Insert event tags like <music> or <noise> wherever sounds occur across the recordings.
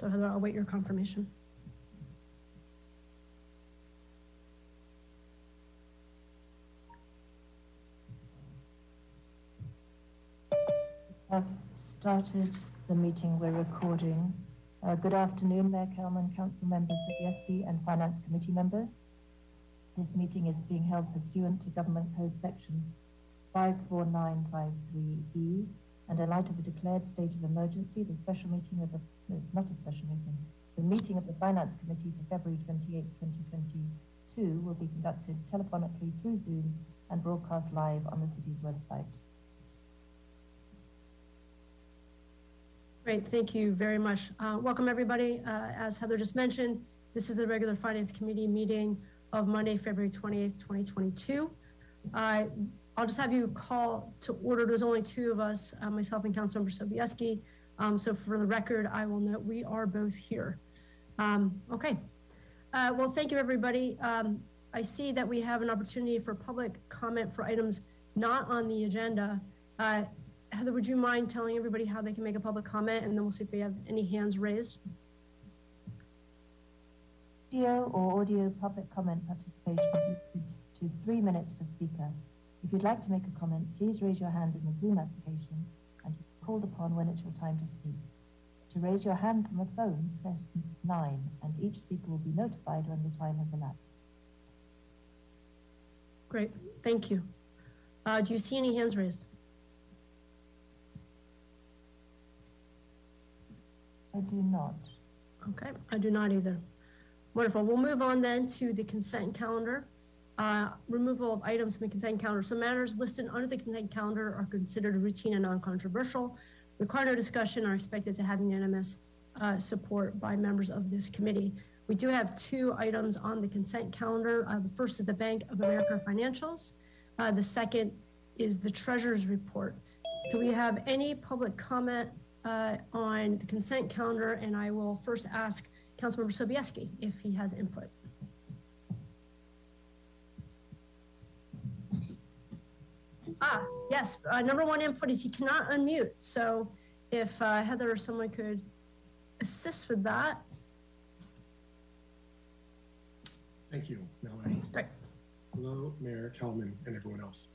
So Heather, I'll wait your confirmation. I've started the meeting, we're recording. Uh, good afternoon, Mayor Kellman, Council Members Sobieski and Finance Committee members. This meeting is being held pursuant to Government Code Section 54953E and in light of the declared state of emergency, the special meeting of the, it's not a special meeting, the meeting of the Finance Committee for February 28, 2022 will be conducted telephonically through Zoom and broadcast live on the city's website. Great, thank you very much. Uh, Welcome, everybody. Uh, As Heather just mentioned, this is the regular Finance Committee meeting of Monday, February 28th, 2022. Uh, I'll just have you call to order. There's only two of us, uh, myself and Councilmember Sobieski. Um, So for the record, I will note we are both here. Um, Okay. Uh, Well, thank you, everybody. Um, I see that we have an opportunity for public comment for items not on the agenda. Uh, Heather, would you mind telling everybody how they can make a public comment, and then we'll see if we have any hands raised? Video or audio public comment participation is to three minutes per speaker. If you'd like to make a comment, please raise your hand in the Zoom application called upon when it's your time to speak. To raise your hand from a phone, press nine and each speaker will be notified when the time has elapsed. Great, thank you. Uh, do you see any hands raised? I do not. Okay, I do not either. Wonderful. We'll move on then to the consent calendar. Uh, removal of items from the consent calendar. So matters listed under the consent calendar are considered routine and non-controversial. Require no discussion are expected to have unanimous uh, support by members of this committee. We do have two items on the consent calendar. Uh, the first is the Bank of America financials. Uh, the second is the treasurer's report. Do we have any public comment uh, on the consent calendar? And I will first ask Councilmember Sobieski if he has input. Ah, yes, uh, number one input is he cannot unmute. So if uh, Heather or someone could assist with that. Thank you, Melanie. Great. Hello, Mayor Kellman and everyone else.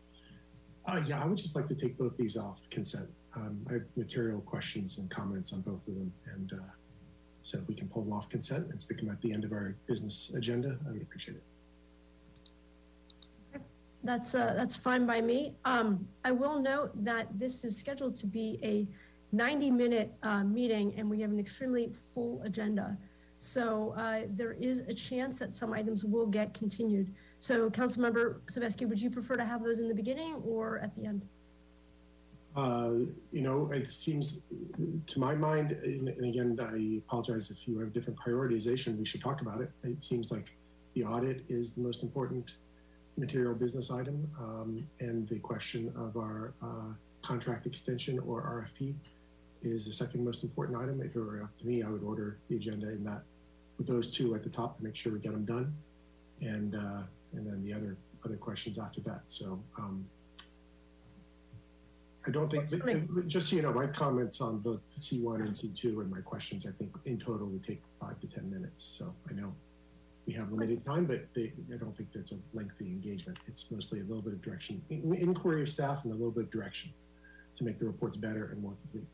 Uh, yeah, I would just like to take both these off consent. Um, I have material questions and comments on both of them. And uh, so if we can pull them off consent and stick them at the end of our business agenda, I would appreciate it. That's, uh, that's fine by me. Um, I will note that this is scheduled to be a 90-minute uh, meeting, and we have an extremely full agenda. So uh, there is a chance that some items will get continued. So Councilmember Sobieski, would you prefer to have those in the beginning or at the end? Uh, you know, it seems to my mind, and again, I apologize if you have different prioritization, we should talk about it. It seems like the audit is the most important material business item, um, and the question of our uh, contract extension or RFP is the second most important item. If it were up to me, I would order the agenda in that with those two at the top to make sure we get them done, and uh, and then the other other questions after that. So. Um, I don't think, just so you know, my comments on both C1 and C2 and my questions, I think in total would take five to 10 minutes. So I know we have limited time, but they, I don't think that's a lengthy engagement. It's mostly a little bit of direction, in- inquiry of staff and a little bit of direction to make the reports better and more complete.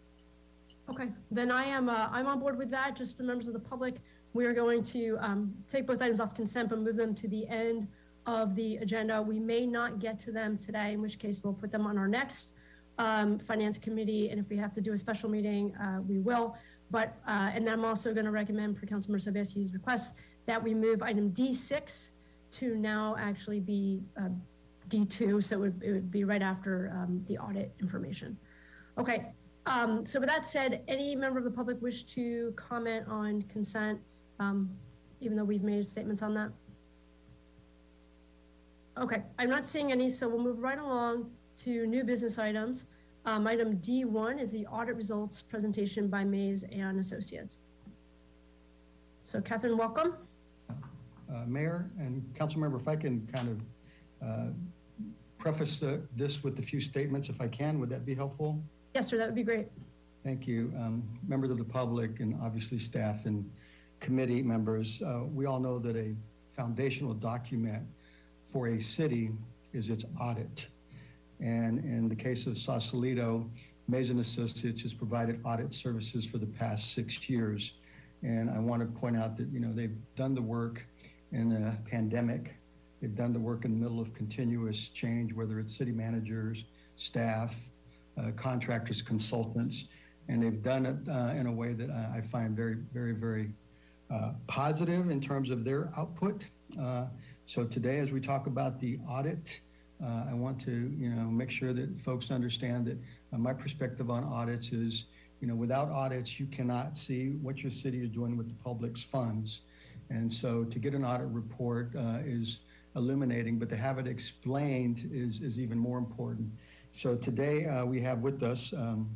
Okay, then I am, uh, I'm on board with that. Just for members of the public, we are going to um, take both items off consent, but move them to the end of the agenda. We may not get to them today, in which case we'll put them on our next um, finance committee, and if we have to do a special meeting, uh, we will. But, uh, and then I'm also going to recommend for Councilmember Sobieski's request that we move item D6 to now actually be uh, D2, so it would, it would be right after um, the audit information. Okay, um, so with that said, any member of the public wish to comment on consent, um, even though we've made statements on that? Okay, I'm not seeing any, so we'll move right along to new business items. Um, item D1 is the audit results presentation by Maze and Associates. So Catherine, welcome. Uh, Mayor and council member, if I can kind of uh, preface uh, this with a few statements, if I can, would that be helpful? Yes, sir, that would be great. Thank you. Um, members of the public and obviously staff and committee members, uh, we all know that a foundational document for a city is its audit. And in the case of Sausalito, Maze and Associates has provided audit services for the past six years. And I want to point out that, you know, they've done the work in a pandemic. They've done the work in the middle of continuous change, whether it's city managers, staff, uh, contractors, consultants, and they've done it uh, in a way that I find very, very, very uh, positive in terms of their output. Uh, so today, as we talk about the audit, uh, I want to, you know, make sure that folks understand that uh, my perspective on audits is, you know, without audits, you cannot see what your city is doing with the public's funds. And so to get an audit report uh, is illuminating, but to have it explained is, is even more important. So today uh, we have with us um,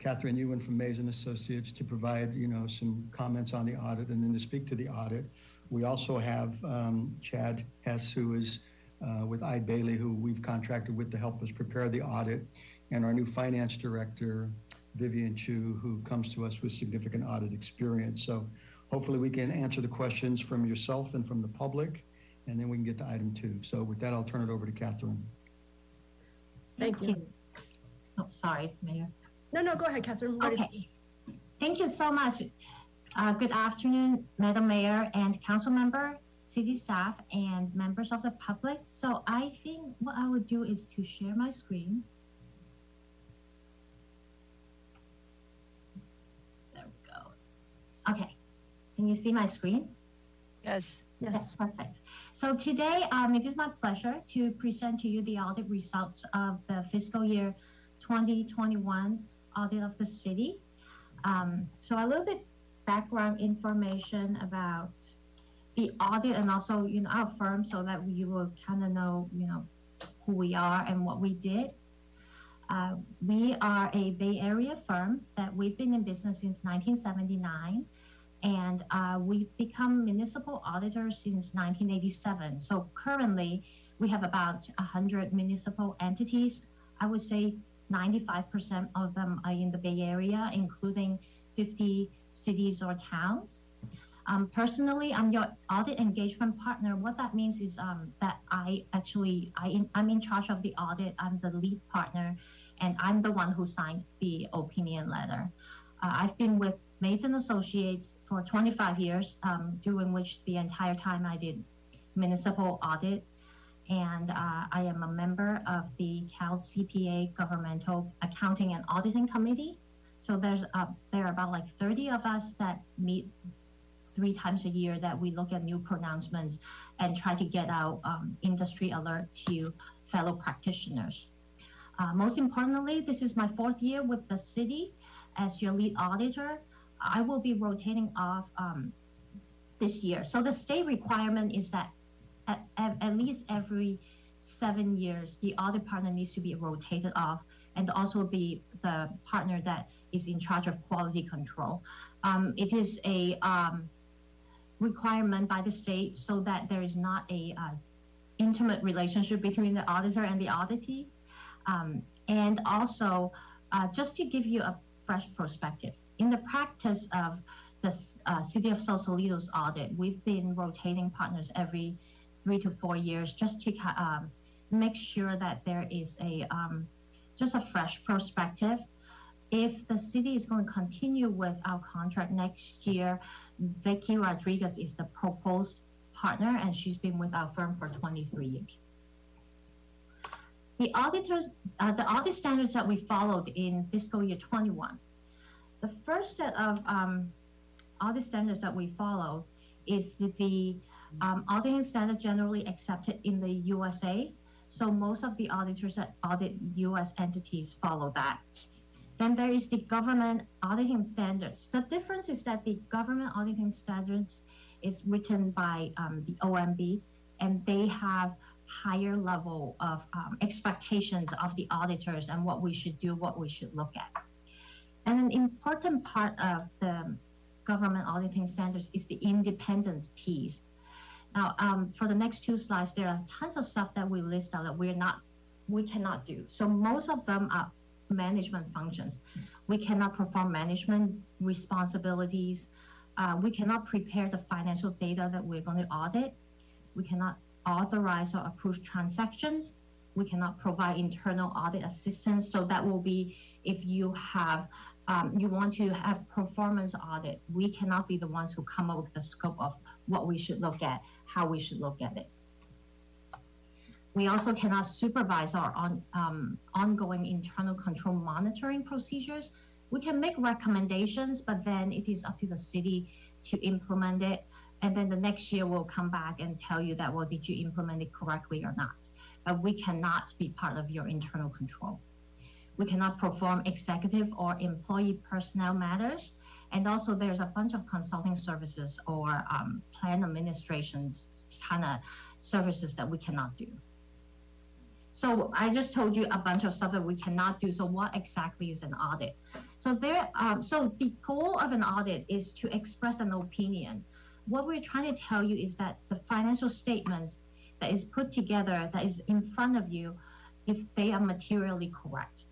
Catherine Yuen from Maze and Associates to provide, you know, some comments on the audit and then to speak to the audit. We also have um, Chad Hess, who is uh, with Eide Bailly, who we've contracted with to help us prepare the audit, and our new finance director, Vivian Chu, who comes to us with significant audit experience. So hopefully we can answer the questions from yourself and from the public, and then we can get to item two. So with that, I'll turn it over to Catherine. Thank you. Oh, sorry, Mayor. No, no, go ahead, Catherine. We're ready. Okay. Thank you so much. Uh, good afternoon, Madam Mayor and council member, city staff, and members of the public. So I think what I would do is to share my screen. There we go. Okay. Can you see my screen? Yes. Yes. Perfect. So today, um, it is my pleasure to present to you the audit results of the fiscal year 2021 audit of the city. Um, so a little bit background information about the audit and also, you know, our firm so that you will kind of know, you know, who we are and what we did. Uh, we are a Bay Area firm that we've been in business since 1979 and uh, we've become municipal auditors since 1987. So currently, we have about 100 municipal entities. I would say 95% of them are in the Bay Area, including 50 cities or towns. Um, personally, I'm your audit engagement partner. What that means is um, that I actually I in, I'm in charge of the audit. I'm the lead partner, and I'm the one who signed the opinion letter. Uh, I've been with Maze and Associates for 25 years, um, during which the entire time I did municipal audit. And uh, I am a member of the Cal CPA Governmental Accounting and Auditing Committee. So there's uh, there are about like 30 of us that meet three times a year that we look at new pronouncements and try to get out um, industry alert to fellow practitioners. Uh, most importantly, this is my fourth year with the city as your lead auditor. I will be rotating off um, this year. So the state requirement is that at, at, at, least every seven years, the audit partner needs to be rotated off, and also the the partner that is in charge of quality control. Um, it is a um, requirement by the state so that there is not a uh, intimate relationship between the auditor and the auditees, um, and also uh, just to give you a fresh perspective in the practice of the uh, City of Sausalito's audit, we've been rotating partners every three to four years just to um, make sure that there is a um, just a fresh perspective. If the city is going to continue with our contract next year, Vicky Rodriguez is the proposed partner, and she's been with our firm for 23 years. The auditors, uh, the audit standards that we followed in fiscal year 21 the first set of um, audit standards that we follow is the um, auditing standard generally accepted in the USA. So most of the auditors that audit US entities follow that. Then there is the government auditing standards. The difference is that the government auditing standards is written by um, the OMB and they have higher level of um, expectations of the auditors and what we should do, what we should look at. And an important part of the government auditing standards is the independence piece. Now, um, for the next two slides, there are tons of stuff that we list out that we're not, we cannot do. So most of them are management functions. We cannot perform management responsibilities. Uh, we cannot prepare the financial data that we're going to audit. We cannot authorize or approve transactions. We cannot provide internal audit assistance. So that will be if you have um, you want to have performance audit. We cannot be the ones who come up with the scope of what we should look at, how we should look at it. We also cannot supervise our on, um, ongoing internal control monitoring procedures. We can make recommendations, but then it is up to the city to implement it. And then the next year we'll come back and tell you that, well, did you implement it correctly or not? But we cannot be part of your internal control. We cannot perform executive or employee personnel matters. And also there's a bunch of consulting services or um, plan administrations kind of services that we cannot do. So I just told you a bunch of stuff that we cannot do. So what exactly is an audit? So there, um, so the goal of an audit is to express an opinion. What we're trying to tell you is that the financial statements that is put together, that is in front of you, if they are materially correct.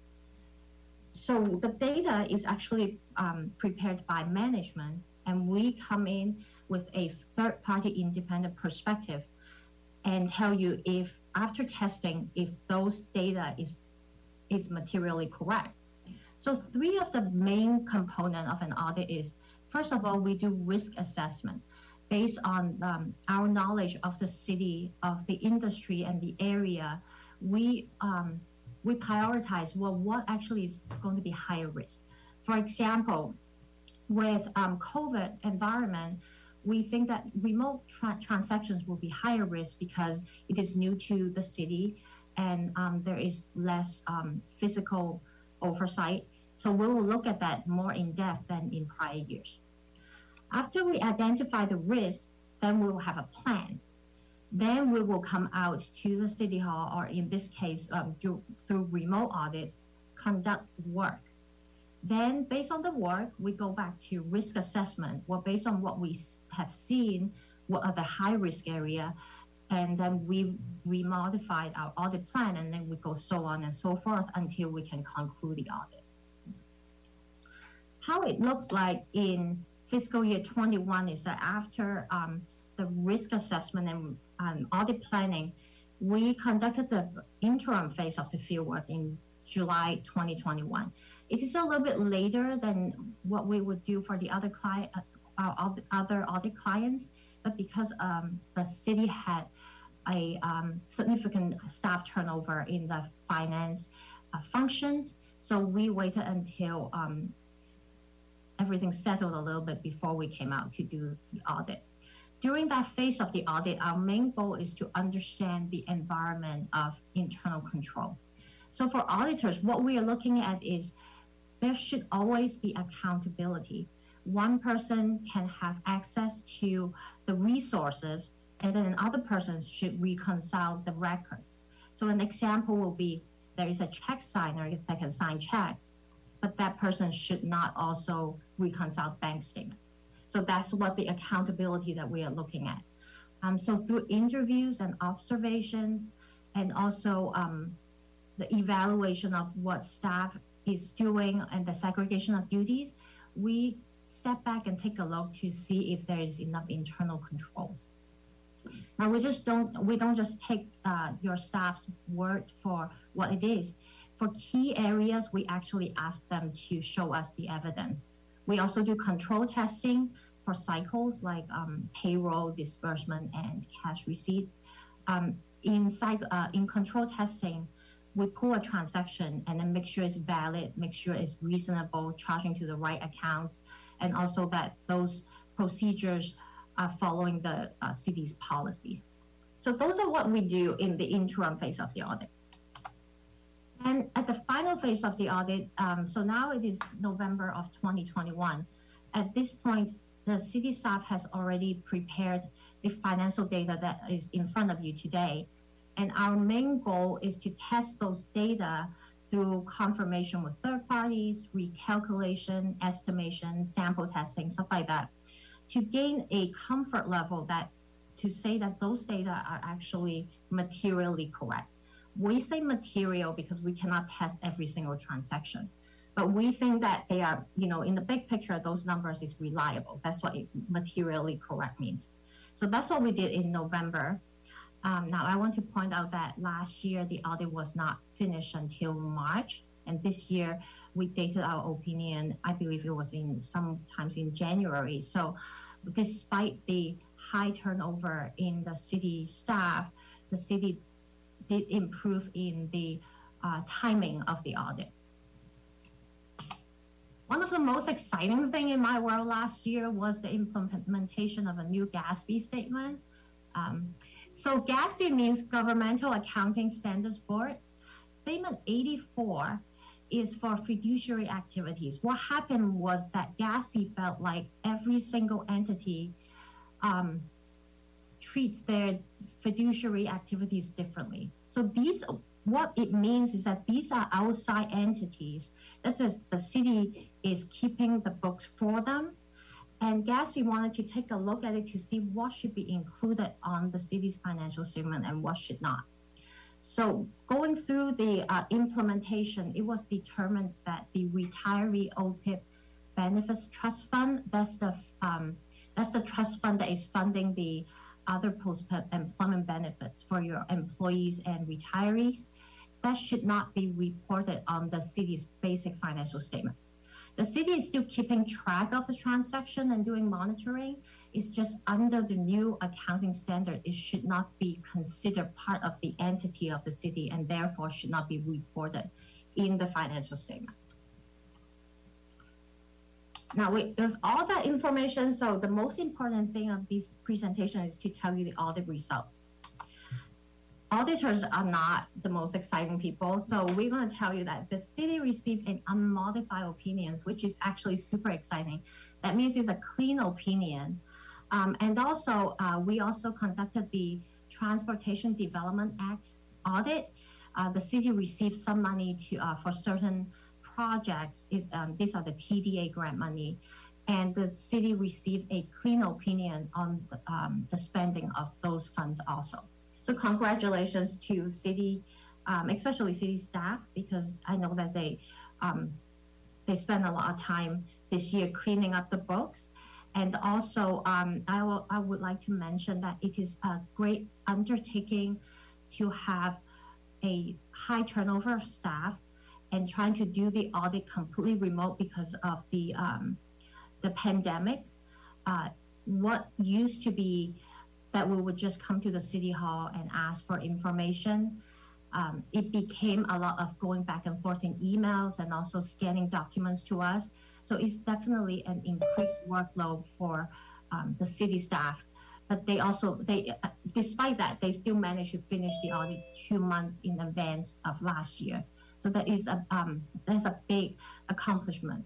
So the data is actually um, prepared by management, and we come in with a third-party independent perspective and tell you if after testing if those data is is materially correct. So three of the main component of an audit is first of all we do risk assessment based on um, our knowledge of the city, of the industry, and the area. We um, we prioritize well what actually is going to be higher risk. For example, with um, COVID environment, we think that remote tra transactions will be higher risk because it is new to the city and um, there is less um, physical oversight. So we will look at that more in depth than in prior years. After we identify the risk, then we will have a plan. Then we will come out to the city hall, or in this case, um, through, through remote audit, conduct work then, based on the work, we go back to risk assessment. Well, based on what we have seen, what are the high risk area, and then we remodified our audit plan, and then we go so on and so forth until we can conclude the audit. How it looks like in fiscal year 21 is that after um, the risk assessment and um, audit planning, we conducted the interim phase of the fieldwork in July 2021. It is a little bit later than what we would do for the other client, uh, other audit clients, but because um, the city had a um, significant staff turnover in the finance uh, functions, so we waited until um, everything settled a little bit before we came out to do the audit. During that phase of the audit, our main goal is to understand the environment of internal control. So for auditors, what we are looking at is there should always be accountability. One person can have access to the resources, and then another person should reconcile the records. So an example will be there is a check signer that can sign checks, but that person should not also reconcile bank statements. So that's what the accountability that we are looking at. Um, so through interviews and observations, and also um, the evaluation of what staff is doing and the segregation of duties, we step back and take a look to see if there is enough internal controls. Now we just don't we don't just take uh, your staff's word for what it is. For key areas, we actually ask them to show us the evidence. We also do control testing for cycles like um, payroll, disbursement, and cash receipts. Um, in, uh, in control testing, we pull a transaction and then make sure it's valid, make sure it's reasonable, charging to the right accounts, and also that those procedures are following the uh, city's policies. So those are what we do in the interim phase of the audit. And at the final phase of the audit, um, so now it is November of 2021. At this point, the city staff has already prepared the financial data that is in front of you today. And our main goal is to test those data through confirmation with third parties, recalculation, estimation, sample testing, stuff like that, to gain a comfort level that to say that those data are actually materially correct. We say material because we cannot test every single transaction. But we think that they are, you know, in the big picture, those numbers is reliable. That's what materially correct means. So that's what we did in November. Um, now, I want to point out that last year the audit was not finished until March, and this year we dated our opinion. I believe it was in sometimes in January. So, despite the high turnover in the city staff, the city did improve in the uh, timing of the audit. One of the most exciting thing in my world last year was the implementation of a new GASB statement. Um, so GASB means Governmental Accounting Standards Board. Statement 84 is for fiduciary activities. What happened was that GASB felt like every single entity um, treats their fiduciary activities differently. So these, what it means is that these are outside entities that the, the city is keeping the books for them. And GASB wanted to take a look at it to see what should be included on the city's financial statement and what should not. So going through the uh, implementation, it was determined that the retiree OPEB benefits trust fund, that's the um, that's the trust fund that is funding the other post-employment benefits for your employees and retirees. That should not be reported on the city's basic financial statements. The city is still keeping track of the transaction and doing monitoring. It's just under the new accounting standard, it should not be considered part of the entity of the city and therefore should not be reported in the financial statements. Now, with, with all that information, so the most important thing of this presentation is to tell you the audit results. Auditors are not the most exciting people, so we're going to tell you that the city received an unmodified opinions, which is actually super exciting. That means it's a clean opinion. Um, and also, uh, we also conducted the Transportation Development Act audit. Uh, the city received some money to uh, for certain projects is um, these are the TDA grant money, and the city received a clean opinion on the, um, the spending of those funds also. So congratulations to city, um, especially city staff, because I know that they um, they spend a lot of time this year cleaning up the books. And also, um, I, will, I would like to mention that it is a great undertaking to have a high turnover of staff and trying to do the audit completely remote because of the um, the pandemic. Uh, what used to be that we would just come to the city hall and ask for information, um, it became a lot of going back and forth in emails and also scanning documents to us. So it's definitely an increased workload for um, the city staff. But they also, they, uh, despite that, they still managed to finish the audit two months in advance of last year. So that is a um, that's a big accomplishment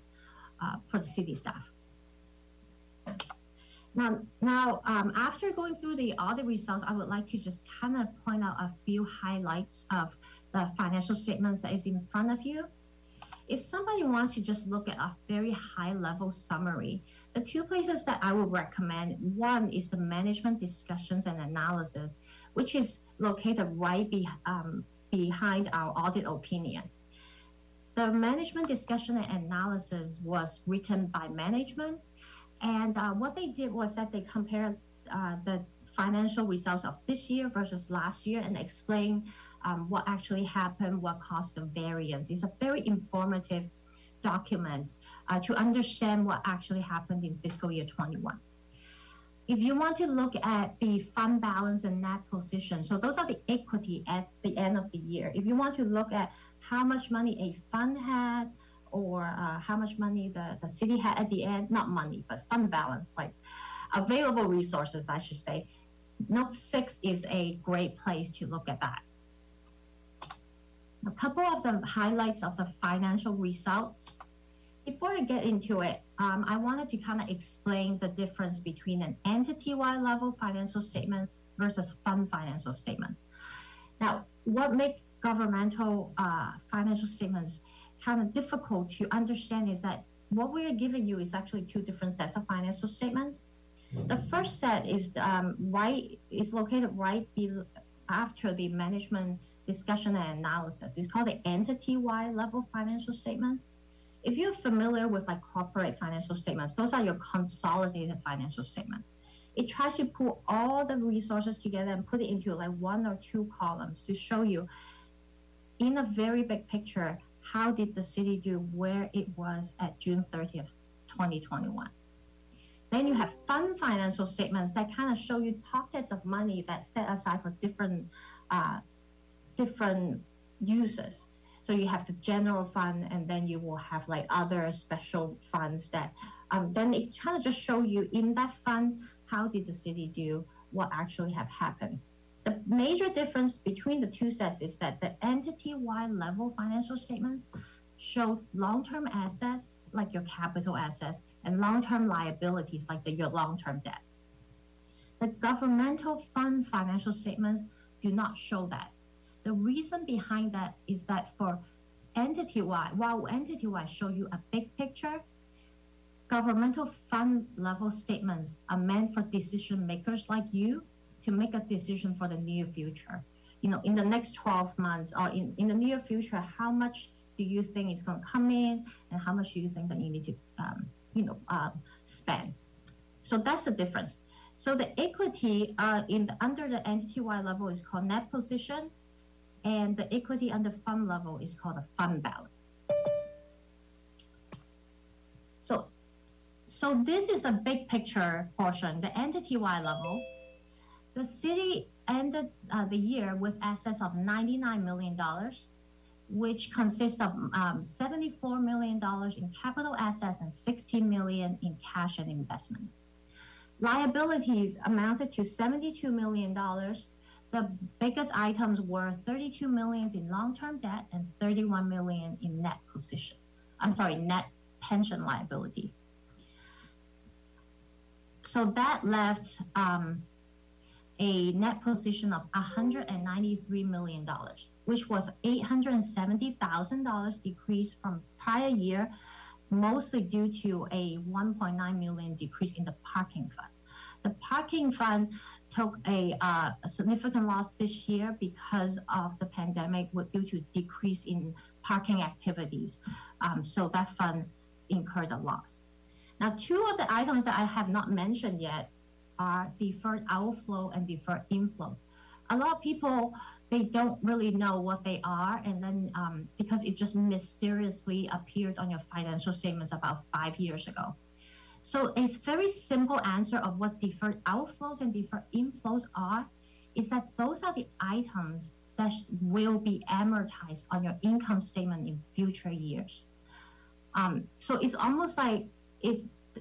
uh, for the city staff. Now, now um, after going through the audit results, I would like to just kind of point out a few highlights of the financial statements that is in front of you. If somebody wants to just look at a very high level summary, the two places that I would recommend, one is the management discussions and analysis, which is located right be, um, behind our audit opinion. The management discussion and analysis was written by management. And uh, what they did was that they compared uh, the financial results of this year versus last year and explain um, what actually happened, what caused the variance. It's a very informative document uh, to understand what actually happened in fiscal year 21 if you want to look at the fund balance and net position, so those are the equity at the end of the year. If you want to look at how much money a fund had or uh, how much money the, the city had at the end, not money, but fund balance, like available resources, I should say, Note 6 is a great place to look at that. A couple of the highlights of the financial results before I get into it, um, I wanted to kind of explain the difference between an entity-wide level financial statements versus fund financial statements. Now, what makes governmental uh, financial statements kind of difficult to understand is that what we are giving you is actually two different sets of financial statements. The first set is um, right is located right after the management discussion and analysis. It's called the entity-wide level financial statements. If you're familiar with like corporate financial statements, those are your consolidated financial statements. It tries to pull all the resources together and put it into like one or two columns to show you in a very big picture, how did the city do where it was at June 30th, 2021. Then you have fund financial statements that kind of show you pockets of money that's set aside for different uh, different uses. So you have the general fund, and then you will have like other special funds that um, then it kind of just show you in that fund how did the city do, what actually have happened. The major difference between the two sets is that the entity-wide level financial statements show long-term assets like your capital assets and long-term liabilities like the, your long-term debt. The governmental fund financial statements do not show that. The reason behind that is that for entity-wide, while entity-wide show you a big picture, governmental fund level statements are meant for decision makers like you to make a decision for the near future. You know, in the next 12 months or in, in the near future, how much do you think is going to come in and how much do you think that you need to, um, you know, uh, spend? So that's the difference. So the equity uh, in the, under the entity-wide level is called net position, and the equity under fund level is called the fund balance. So, so this is the big picture portion, the entity-wide level. The city ended uh, the year with assets of $99 million, which consists of um, $74 million in capital assets and 16 million in cash and investments. Liabilities amounted to $72 million. The biggest items were 32 million in long-term debt and 31 million in net position. I'm sorry, net pension liabilities. So that left um, a net position of $193 million, which was $870,000 decrease from prior year, mostly due to a 1.9 million decrease in the parking fund. The parking fund took a, uh, significant loss this year because of the pandemic due to decrease in parking activities. Um, so that fund incurred a loss. Now, two of the items that I have not mentioned yet are deferred outflow and deferred inflows. A lot of people they don't really know what they are, and then um, because it just mysteriously appeared on your financial statements about five years ago. So a very simple answer of what deferred outflows and deferred inflows are is that those are the items that will be amortized on your income statement in future years. Um, so it's almost like it's,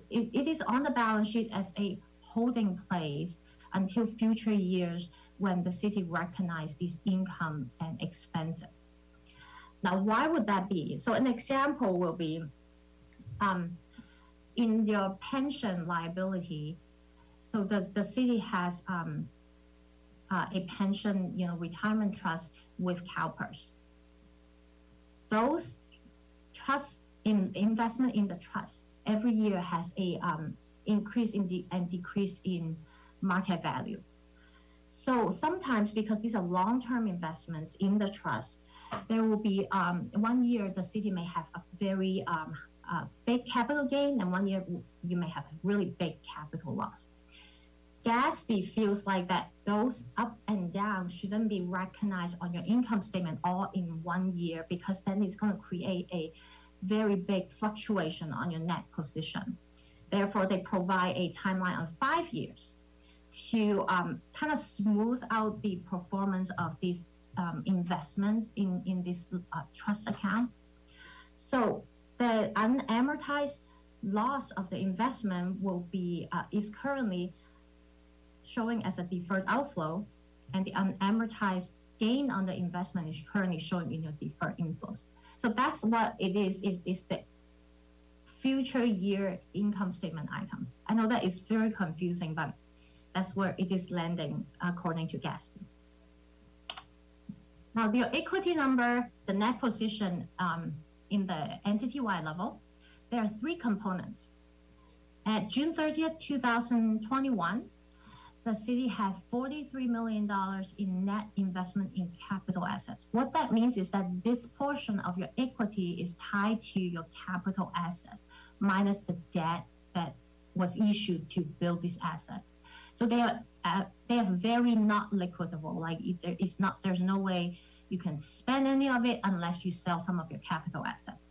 it, it is on the balance sheet as a holding place until future years when the city recognize these income and expenses. Now, why would that be? So an example will be um, in your pension liability. So the, the city has um, uh, a pension, you know, retirement trust with CalPERS. Those trust in investment in the trust every year has a um, increase in the and decrease in market value. So sometimes because these are long-term investments in the trust, there will be um, one year the city may have a very um, uh, big capital gain, and one year you may have a really big capital loss. GASB feels like that those up and down shouldn't be recognized on your income statement all in one year because then it's going to create a very big fluctuation on your net position. Therefore, they provide a timeline of five years to um, kind of smooth out the performance of these um, investments in, in this uh, trust account. So the unamortized loss of the investment will be uh, is currently showing as a deferred outflow, and the unamortized gain on the investment is currently showing in your deferred inflows. So that's what it is, is, is the future year income statement items. I know that is very confusing, but that's where it is landing according to GASB. Now, the equity number, the net position um, in the entity-wide level, there are three components. At June 30th, 2021, the city had $43 million in net investment in capital assets. What that means is that this portion of your equity is tied to your capital assets minus the debt that was issued to build these assets. So they are uh, they are very not liquidable. Like if there is not there's no way you can spend any of it unless you sell some of your capital assets.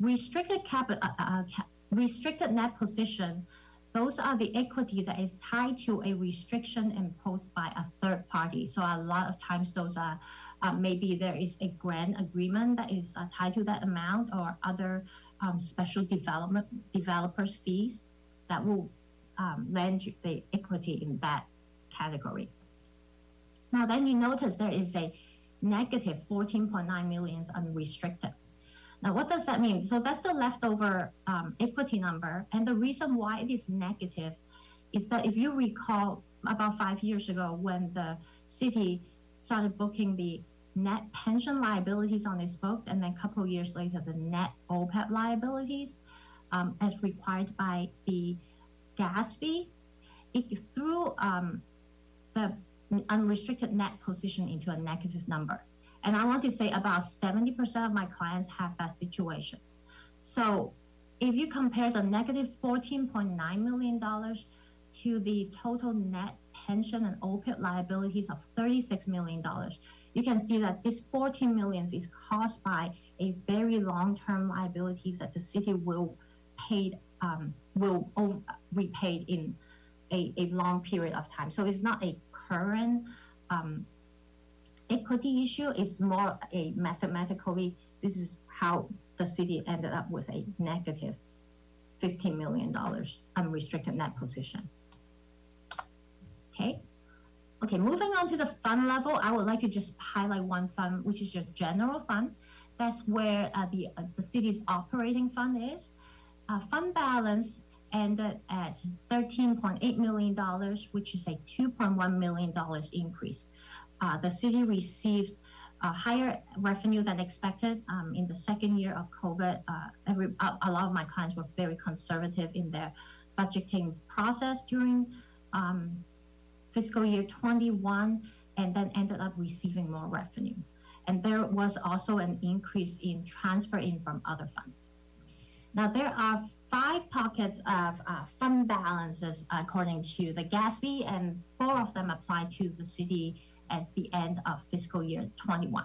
Restricted capital uh, uh, ca- restricted net position those are the equity that is tied to a restriction imposed by a third party. So a lot of times those are uh, maybe there is a grant agreement that is uh, tied to that amount or other um, special development developers fees that will um, lend the equity in that category. Now then you notice there is a negative 14.9 millions unrestricted. Now, what does that mean? So that's the leftover um, equity number. And the reason why it is negative is that if you recall about five years ago when the city started booking the net pension liabilities on its books, and then a couple years later, the net OPEB liabilities, um, as required by the GASB, it threw um, the unrestricted net position into a negative number. And I want to say about 70% of my clients have that situation. So if you compare the negative $14.9 million to the total net pension and OPEB liabilities of $36 million, you can see that this 14 millions is caused by a very long-term liabilities that the city will paid um, will over, repay in a, a long period of time. So it's not a current um, equity issue is more a mathematically, this is how the city ended up with a negative $15 million unrestricted net position. Okay. Okay, moving on to the fund level, I would like to just highlight one fund, which is your general fund. That's where uh, the, uh, the city's operating fund is. Uh, fund balance ended at $13.8 million, which is a $2.1 million increase uh, the city received higher revenue than expected um, in the second year of COVID. Uh, a, lot of my clients were very conservative in their budgeting process during um, fiscal year 21 and then ended up receiving more revenue. And there was also an increase in transfer in from other funds. Now, there are five pockets of uh, fund balances according to the GASB, and four of them apply to the city at the end of fiscal year 21.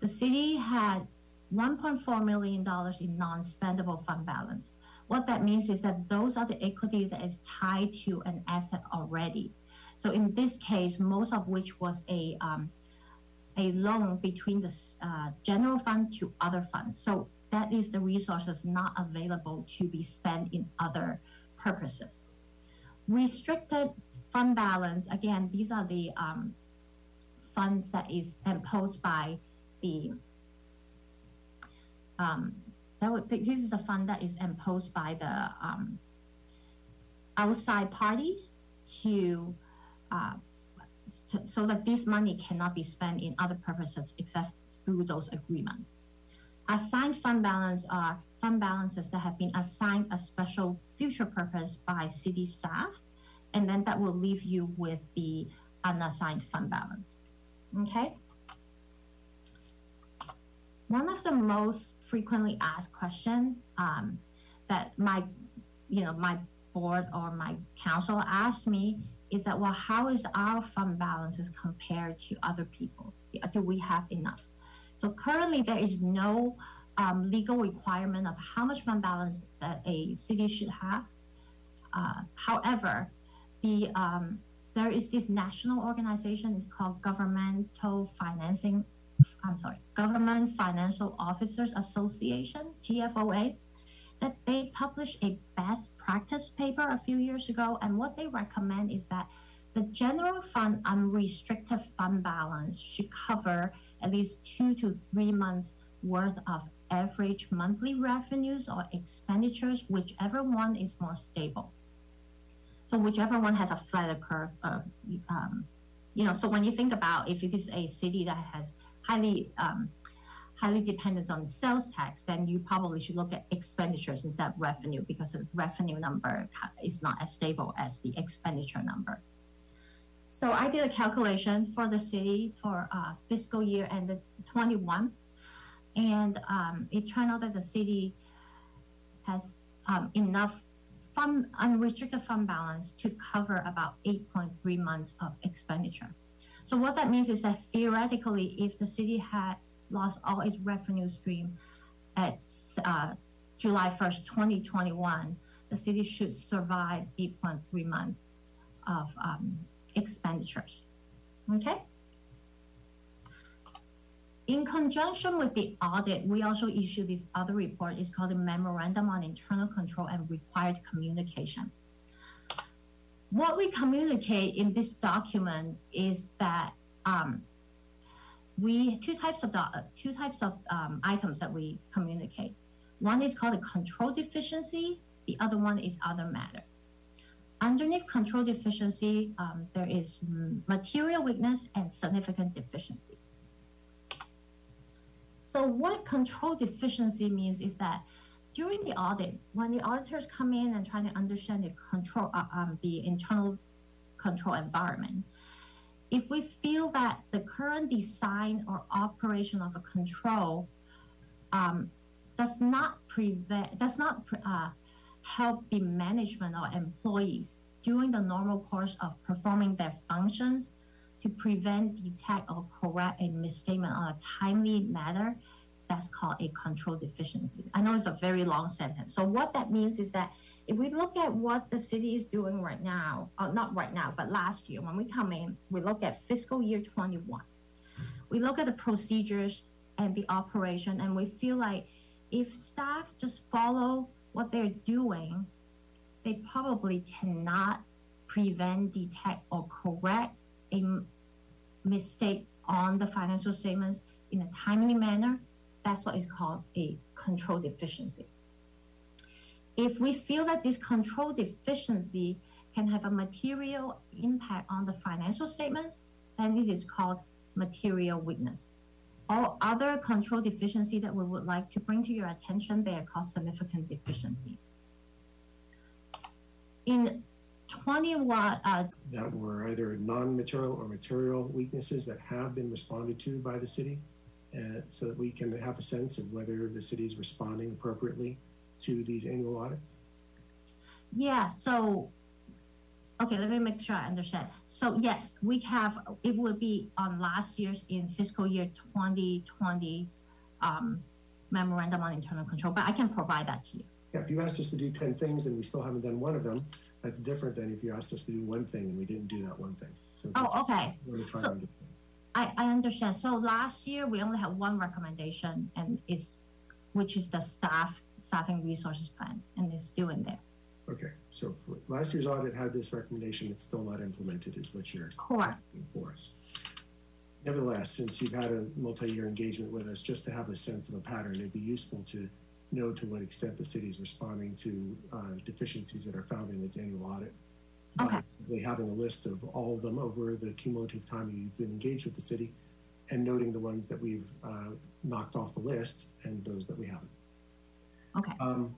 The city had $1.4 million in non-spendable fund balance. What that means is that those are the equity that is tied to an asset already. So in this case, most of which was a um, a loan between the uh, general fund to other funds. So that is the resources not available to be spent in other purposes. Restricted fund balance, again, these are the um, funds that is imposed by the um, that would, this is a fund that is imposed by the um, outside parties to, uh, to, so that this money cannot be spent in other purposes except through those agreements. Assigned fund balance are fund balances that have been assigned a special future purpose by city staff, and then that will leave you with the unassigned fund balance. Okay. One of the most frequently asked questions um, that my, you know, my board or my council asked me is that, well, how is our fund balances compared to other people? Do we have enough? So currently there is no um, legal requirement of how much fund balance that a city should have. Uh, however, the um, there is this national organization, it's called Governmental Financing, I'm sorry, Government Financial Officers Association, GFOA, that they published a best practice paper a few years ago. And what they recommend is that the general fund unrestricted fund balance should cover at least two to three months worth of average monthly revenues or expenditures, whichever one is more stable. So whichever one has a flatter curve, uh, um, you know, so when you think about if it is a city that has highly um, highly dependent on sales tax, then you probably should look at expenditures instead of revenue because the revenue number is not as stable as the expenditure number. So I did a calculation for the city for uh, fiscal year ended 21, and um, it turned out that the city has um, enough fund unrestricted fund balance to cover about 8.3 months of expenditure. So what that means is that theoretically, if the city had lost all its revenue stream at uh, July 1st, 2021, the city should survive 8.3 months of um, expenditures. Okay? In conjunction with the audit, we also issue this other report. It's called the Memorandum on Internal Control and Required Communication. What we communicate in this document is that um, we two types of two types of um, items that we communicate. One is called a control deficiency. The other one is other matter. Underneath control deficiency, um, there is material weakness and significant deficiency. So what control deficiency means is that during the audit, when the auditors come in and try to understand the control, uh, um, the internal control environment, if we feel that the current design or operation of a control um, does not prevent, does not uh, help the management or employees during the normal course of performing their functions to prevent, detect, or correct a misstatement on a timely manner, that's called a control deficiency. I know it's a very long sentence. So what that means is that if we look at what the city is doing right now, uh, not right now, but last year, when we come in, we look at fiscal year 21. We look at the procedures and the operation, and we feel like if staff just follow what they're doing, they probably cannot prevent, detect, or correct a mistake on the financial statements in a timely manner. That's what is called a control deficiency. If we feel that this control deficiency can have a material impact on the financial statements, then it is called material weakness. All other control deficiency that we would like to bring to your attention, they are called significant deficiencies. In 21, uh, That were either non-material or material weaknesses that have been responded to by the city, uh, so that we can have a sense of whether the city is responding appropriately to these annual audits. Yeah, so, okay, let me make sure I understand. So yes, we have, it will be on last year's in fiscal year 2020 um, memorandum on internal control, but I can provide that to you. Yeah, if you asked us to do ten things and we still haven't done one of them, that's different than if you asked us to do one thing and we didn't do that one thing. So Oh, okay, what we're trying so- I, I understand. So last year, we only had one recommendation and it's, which is the staff, staffing resources plan, and it's still in there. Okay, so for- last year's audit had this recommendation, it's still not implemented is what you're Correct. for us. Nevertheless, since you've had a multi-year engagement with us, just to have a sense of a pattern, it'd be useful to know to what extent the city's responding to uh, deficiencies that are found in its annual audit. By Okay. simply having a list of all of them over the cumulative time you've been engaged with the city and noting the ones that we've uh, knocked off the list and those that we haven't. Okay. Um,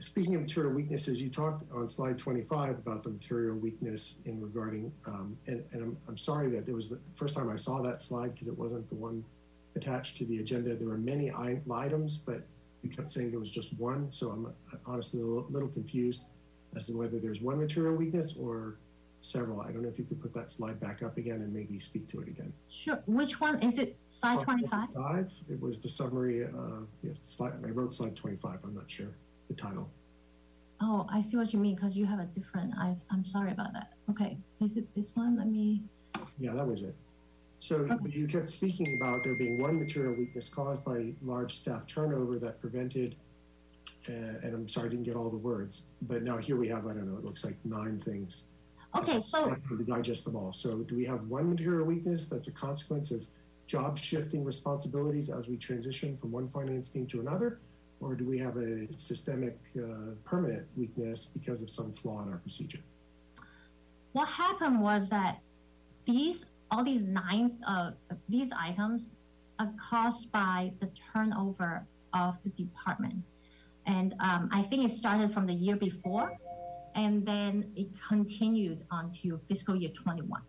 Speaking of material weaknesses, you talked on slide 25 about the material weakness in regarding, um, and, and I'm, I'm sorry that it was the first time I saw that slide because it wasn't the one attached to the agenda. There were many items, but you kept saying there was just one. So I'm honestly a little, little confused as to whether there's one material weakness or several. I don't know if you could put that slide back up again and maybe speak to it again. Sure. Which one? Is it slide 25? 25, It was the summary, uh, yes, slide, I wrote slide 25. I'm not sure the title. Oh, I see what you mean because you have a different, I, I'm sorry about that. Okay. Is it this one? Let me, Yeah, that was it. So but you kept speaking about there being one material weakness caused by large staff turnover that prevented, uh, and I'm sorry, I didn't get all the words, but now here we have, I don't know, it looks like nine things. okay. So To digest them all. So do we have one material weakness that's a consequence of job shifting responsibilities as we transition from one finance team to another? Or do we have a systemic, uh, permanent weakness because of some flaw in our procedure? what happened was that these all these nine uh these items are caused by the turnover of the department. And um, I think it started from the year before, and then it continued onto fiscal year 21.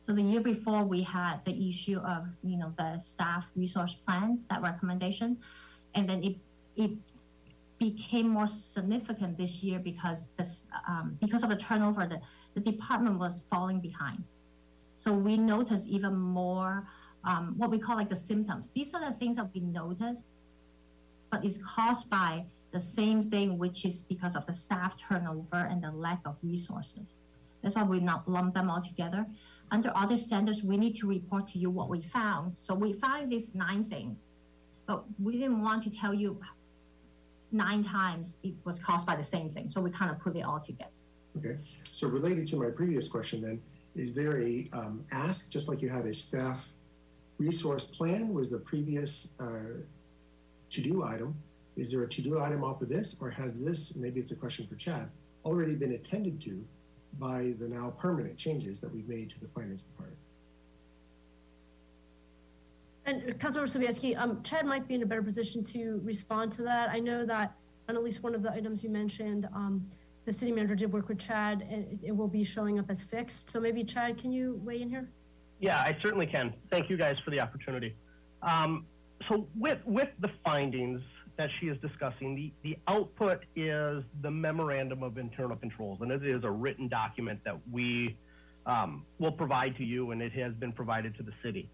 So the year before, we had the issue of you know the staff resource plan, that recommendation, and then it it became more significant this year because this um, because of the turnover, the, the department was falling behind. So we noticed even more um, what we call like the symptoms. These are the things that we noticed, but it's caused by the same thing, which is because of the staff turnover and the lack of resources. That's why we not lump them all together. Under other standards, we need to report to you what we found. So we found these nine things, but we didn't want to tell you nine times it was caused by the same thing. So we kind of put it all together. Okay, so related to my previous question then, is there a um, ask, just like you had a staff resource plan was the previous uh, to-do item? Is there a to-do item off of this, or has this, maybe it's a question for Chad, already been attended to by the now permanent changes that we've made to the finance department? And uh, Councilmember Sobieski, um, Chad might be in a better position to respond to that. I know that on at least one of the items you mentioned, um, the city manager did work with Chad and it, it will be showing up as fixed. So maybe Chad, can you weigh in here? Yeah, I certainly can. Thank you guys for the opportunity. Um, so with with the findings that she is discussing, the, the output is the memorandum of internal controls, and it is a written document that we um, will provide to you, and it has been provided to the city.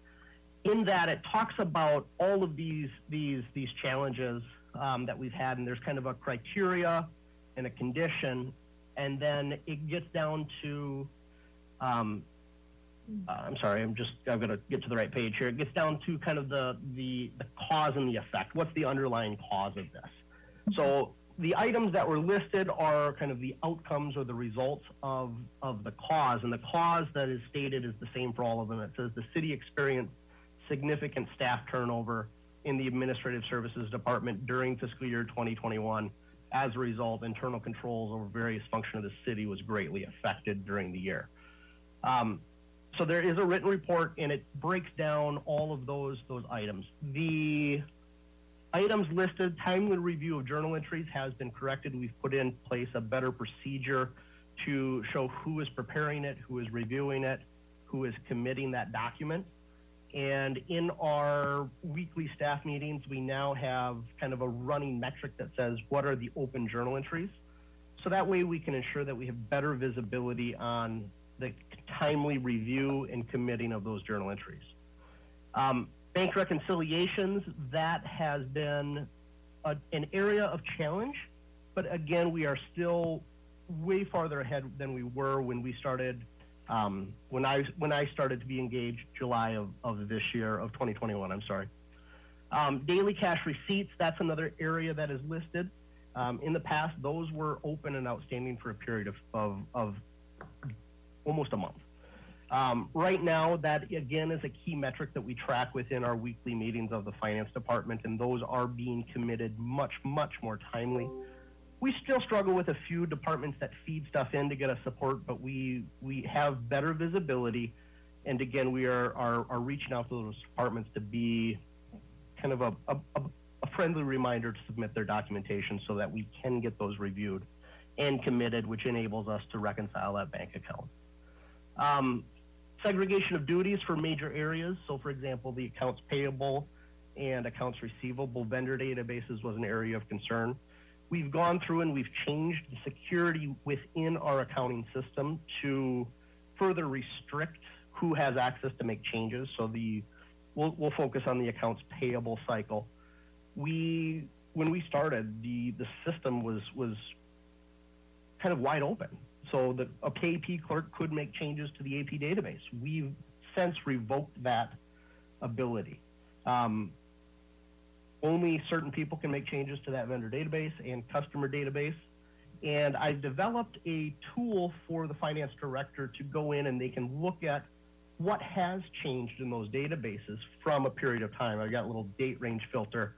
In that, it talks about all of these these these challenges um, that we've had, and there's kind of a criteria and a condition, and then it gets down to um, uh, I'm sorry, I'm just, I've got to get to the right page here. It gets down to kind of the, the, the cause and the effect. What's the underlying cause of this? So the items that were listed are kind of the outcomes or the results of, of the cause. And the cause that is stated is the same for all of them. It says the city experienced significant staff turnover in the administrative services department during fiscal year 2021. As a result, internal controls over various functions of the city was greatly affected during the year. Um, so there is a written report and it breaks down all of those those items. The items listed, timely review of journal entries has been corrected. We've put in place a better procedure to show who is preparing it, who is reviewing it, who is committing that document. And in our weekly staff meetings, we now have kind of a running metric that says what are the open journal entries. So that way we can ensure that we have better visibility on the timely review and committing of those journal entries. Um, bank reconciliations, that has been a, an area of challenge, but again, we are still way farther ahead than we were when we started, um, when I when I started to be engaged July of, of this year, of 2021, I'm sorry. Um, daily cash receipts, that's another area that is listed. Um, in the past, those were open and outstanding for a period of, of, of almost a month. Um, right now, that again is a key metric that we track within our weekly meetings of the finance department, and those are being committed much, much more timely. We still struggle with a few departments that feed stuff in to get us support, but we we have better visibility, and again, we are are, are reaching out to those departments to be kind of a, a, a friendly reminder to submit their documentation so that we can get those reviewed and committed, which enables us to reconcile that bank account. Um, segregation of duties for major areas. So, for example, the accounts payable and accounts receivable vendor databases was an area of concern. We've gone through and we've changed the security within our accounting system to further restrict who has access to make changes. So the we'll, we'll focus on the accounts payable cycle. We when we started, the the system was was kind of wide open so that a AP clerk could make changes to the AP database. We've since revoked that ability. Um, only certain people can make changes to that vendor database and customer database. And I've developed a tool for the finance director to go in and they can look at what has changed in those databases from a period of time. I've got a little date range filter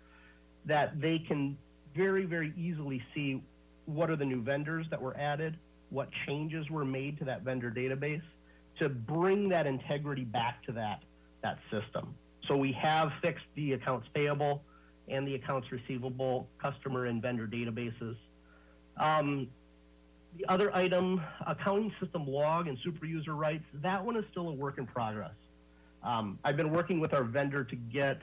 that they can very, very easily see what are the new vendors that were added, what changes were made to that vendor database to bring that integrity back to that that system. So we have fixed the accounts payable and the accounts receivable customer and vendor databases. Um, the other item, accounting system log and super user rights, that one is still a work in progress. Um, I've been working with our vendor to get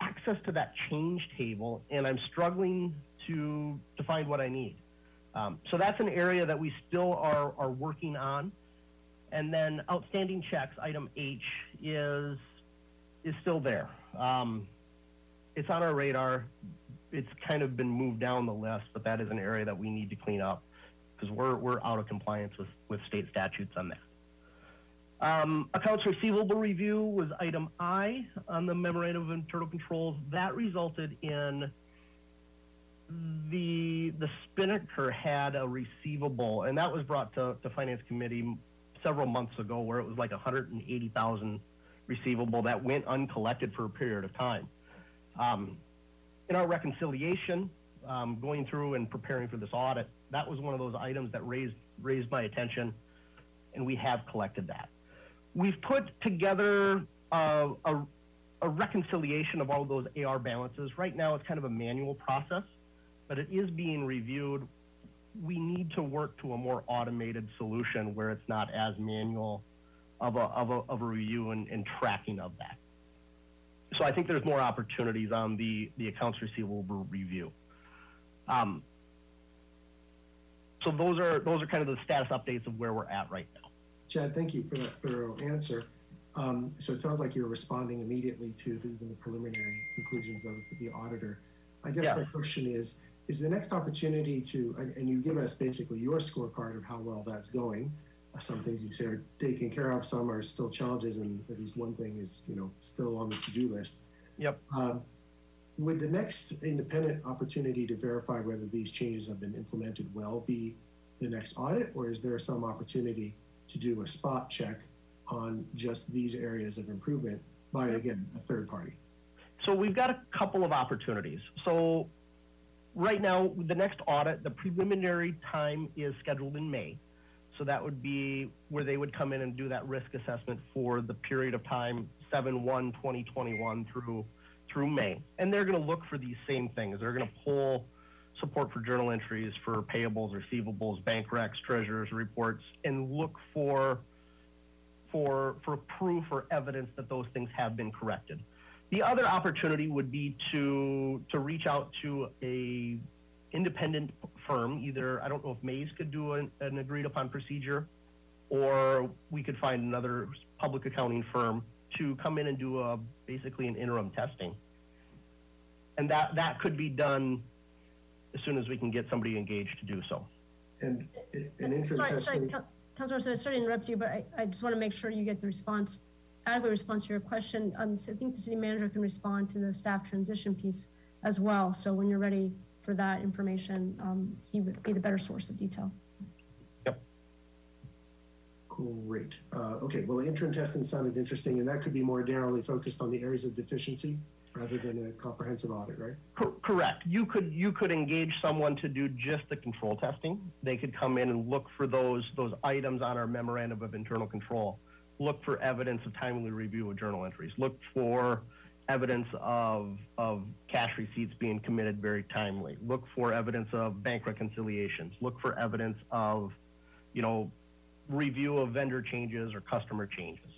access to that change table, and I'm struggling to to find what I need. Um, so that's an area that we still are are working on. And then outstanding checks, item H, is is still there. Um, it's on our radar. It's kind of been moved down the list, but that is an area that we need to clean up because we're we're out of compliance with with state statutes on that. Um, accounts receivable review was item I on the memorandum of internal controls. That resulted in the the Spinnaker had a receivable, and that was brought to, to finance committee several months ago, where it was like 180,000 receivable that went uncollected for a period of time. Um, in our reconciliation, um, going through and preparing for this audit, that was one of those items that raised raised my attention, and we have collected that. We've put together a, a, reconciliation of all of those AR balances. Right now, it's kind of a manual process, but it is being reviewed. We need to work to a more automated solution where it's not as manual of a, of a, of a review and, and tracking of that. So I think there's more opportunities on the, the accounts receivable review. Um, so those are those are kind of the status updates of where we're at right now. Chad, thank you for that thorough answer. Um, so it sounds like you're responding immediately to the, the preliminary conclusions of the auditor. I guess my question is, is the next opportunity to, and, and you've given us basically your scorecard of how well that's going. Some things you say are taken care of, some are still challenges, and at least one thing is, you know, still on the to-do list. Yep. Um, would the next independent opportunity to verify whether these changes have been implemented well be the next audit, or is there some opportunity to do a spot check on just these areas of improvement by, again, a third party? So we've got a couple of opportunities. So right now, the next audit, the preliminary time is scheduled in May. So that would be where they would come in and do that risk assessment for the period of time 7-1-2021 through through May. And they're going to look for these same things. They're going to pull support for journal entries for payables, receivables, bank recs, treasurers reports, and look for for for proof or evidence that those things have been corrected. The other opportunity would be to to reach out to a independent firm. Either I don't know if Maze could do an, an agreed upon procedure, or we could find another public accounting firm to come in and do a basically an interim testing. And that that could be done as soon as we can get somebody engaged to do so. And an interim Sorry, sorry, testing, Coun- Councilor, sorry sorry to interrupt you, but I, I just want to make sure you get the response, adequate response to your question. Um, I think the city manager can respond to the staff transition piece as well. So when you're ready for that information, um, he would be the better source of detail. Yep. Great. Uh, okay, well, interim testing sounded interesting, and that could be more narrowly focused on the areas of deficiency rather than a comprehensive audit, right? Cor- Correct. You could you could engage someone to do just the control testing. They could come in and look for those those items on our memorandum of internal control. Look for evidence of timely review of journal entries. Look for evidence of of cash receipts being committed very timely. Look for evidence of bank reconciliations. Look for evidence of, you know, review of vendor changes or customer changes.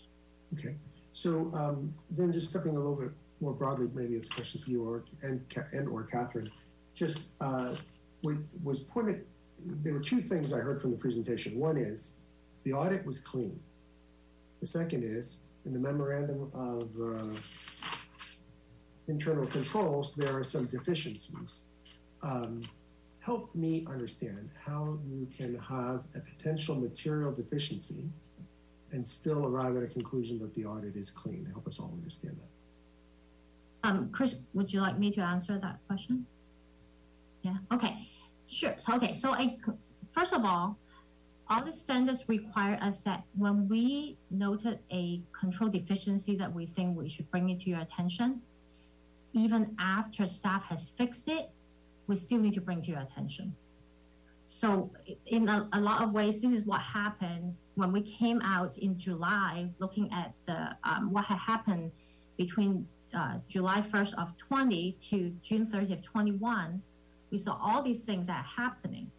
Okay, so um, then just stepping a little bit more broadly, maybe it's a question for you or and and or Catherine. Just uh, what was pointed. There were two things I heard from the presentation. One is the audit was clean. The second is in the memorandum of uh, internal controls there are some deficiencies. Um, help me understand how you can have a potential material deficiency and still arrive at a conclusion that the audit is clean. Help us all understand that. Um, Chris, would you like me to answer that question? Yeah, okay, sure. So, okay, so I, first of all, audit standards require us that when we noted a control deficiency that we think we should bring it to your attention, even after staff has fixed it, we still need to bring to your attention. So in a, a lot of ways, this is what happened when we came out in July, looking at the, um, what had happened between uh, July 1st of 20 to June 30th, of 21, we saw all these things that are happening.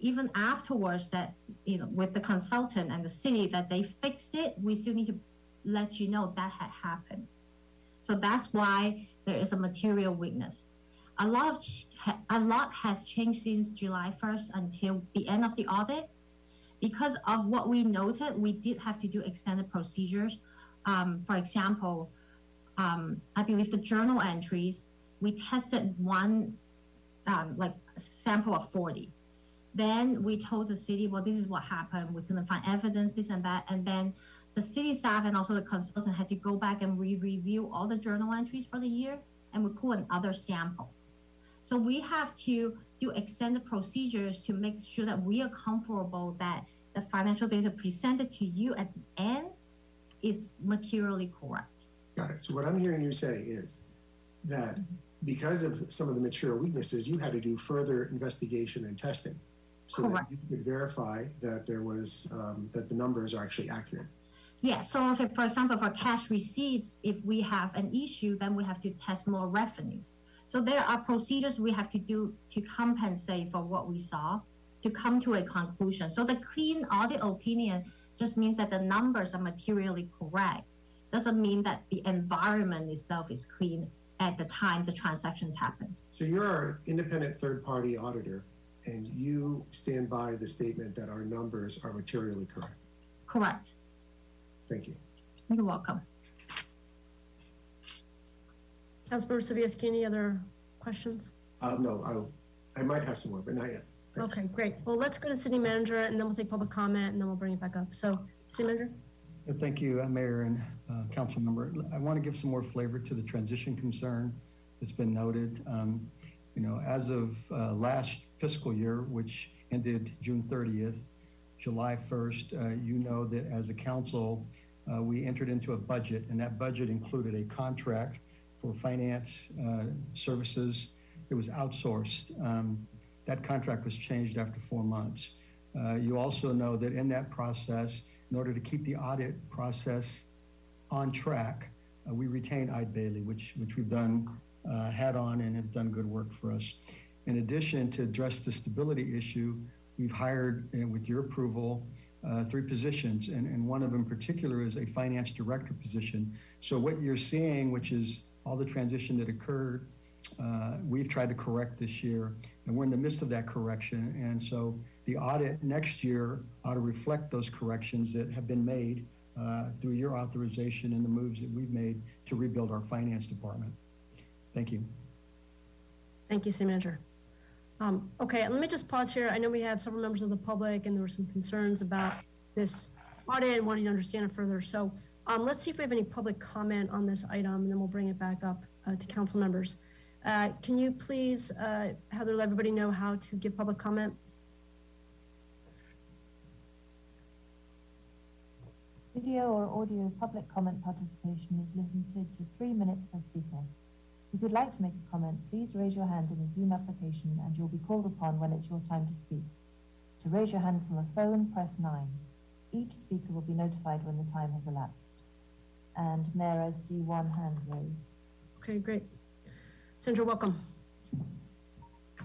Even afterwards, that you know, with the consultant and the city, that they fixed it, we still need to let you know that had happened. So that's why there is a material weakness. A lot of a lot has changed since July 1st until the end of the audit. Because of what we noted, we did have to do extended procedures. Um, for example, um, I believe the journal entries, we tested one, um, like sample of 40. Then we told the city, well, this is what happened. We couldn't find evidence, this and that. And then the city staff and also the consultant had to go back and re-review all the journal entries for the year, and we pull another sample. So we have to do extended procedures to make sure that we are comfortable that the financial data presented to you at the end is materially correct. Got it. So what I'm hearing you say is that because of some of the material weaknesses, you had to do further investigation and testing so Correct. that you could verify that there was um, that the numbers are actually accurate. Yeah, so if, for example, for cash receipts, if we have an issue, then we have to test more revenues. So there are procedures we have to do to compensate for what we saw to come to a conclusion. So the clean audit opinion just means that the numbers are materially correct. Doesn't mean that the environment itself is clean at the time the transactions happen. So you're our independent third-party auditor, and you stand by the statement that our numbers are materially correct. Correct. Thank you. You're welcome. Councilmember Sobieski, any other questions? Uh, no, I'll, I might have some more, but not yet. Thanks. Okay, great. Well, let's go to city manager and then we'll take public comment and then we'll bring it back up. So, city manager? Uh, Thank you, uh, Mayor and uh, council member. I want to give some more flavor to the transition concern that's been noted. Um, You know, as of uh, last fiscal year, which ended June 30th, July 1st, uh, you know that as a council, uh, we entered into a budget, and that budget included a contract for finance uh, services. It was outsourced. Um, That contract was changed after four months. You also know that in that process, in order to keep the audit process on track, uh, we retained Eide Bailly, which, which we've done, uh, had on and have done good work for us. In addition, to address the stability issue, we've hired, uh, with your approval, uh, three positions, and, and one of them in particular is a finance director position. So what you're seeing, which is all the transition that occurred, uh, we've tried to correct this year, and we're in the midst of that correction. And so the audit next year ought to reflect those corrections that have been made uh, through your authorization and the moves that we've made to rebuild our finance department. Thank you. Thank you, city manager. Um, okay, let me just pause here. I know we have several members of the public and there were some concerns about this audit and wanting to understand it further. So um, let's see if we have any public comment on this item and then we'll bring it back up uh, to council members. Uh, can you please, uh, Heather, let everybody know how to give public comment? Video or audio public comment participation is limited to three minutes per speaker. If you'd like to make a comment, please raise your hand in the Zoom application and you'll be called upon when it's your time to speak. To raise your hand from a phone, press 9. Each speaker will be notified when the time has elapsed. And Mayor, I see one hand raised. Okay, great. Sandra, welcome.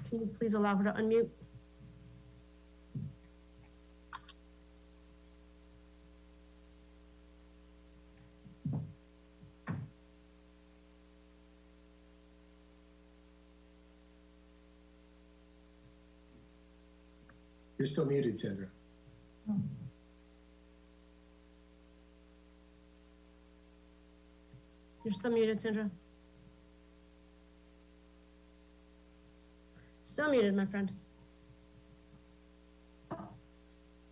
Can you please allow her to unmute? You're still muted, Sandra. You're still muted, Sandra. Still muted, my friend.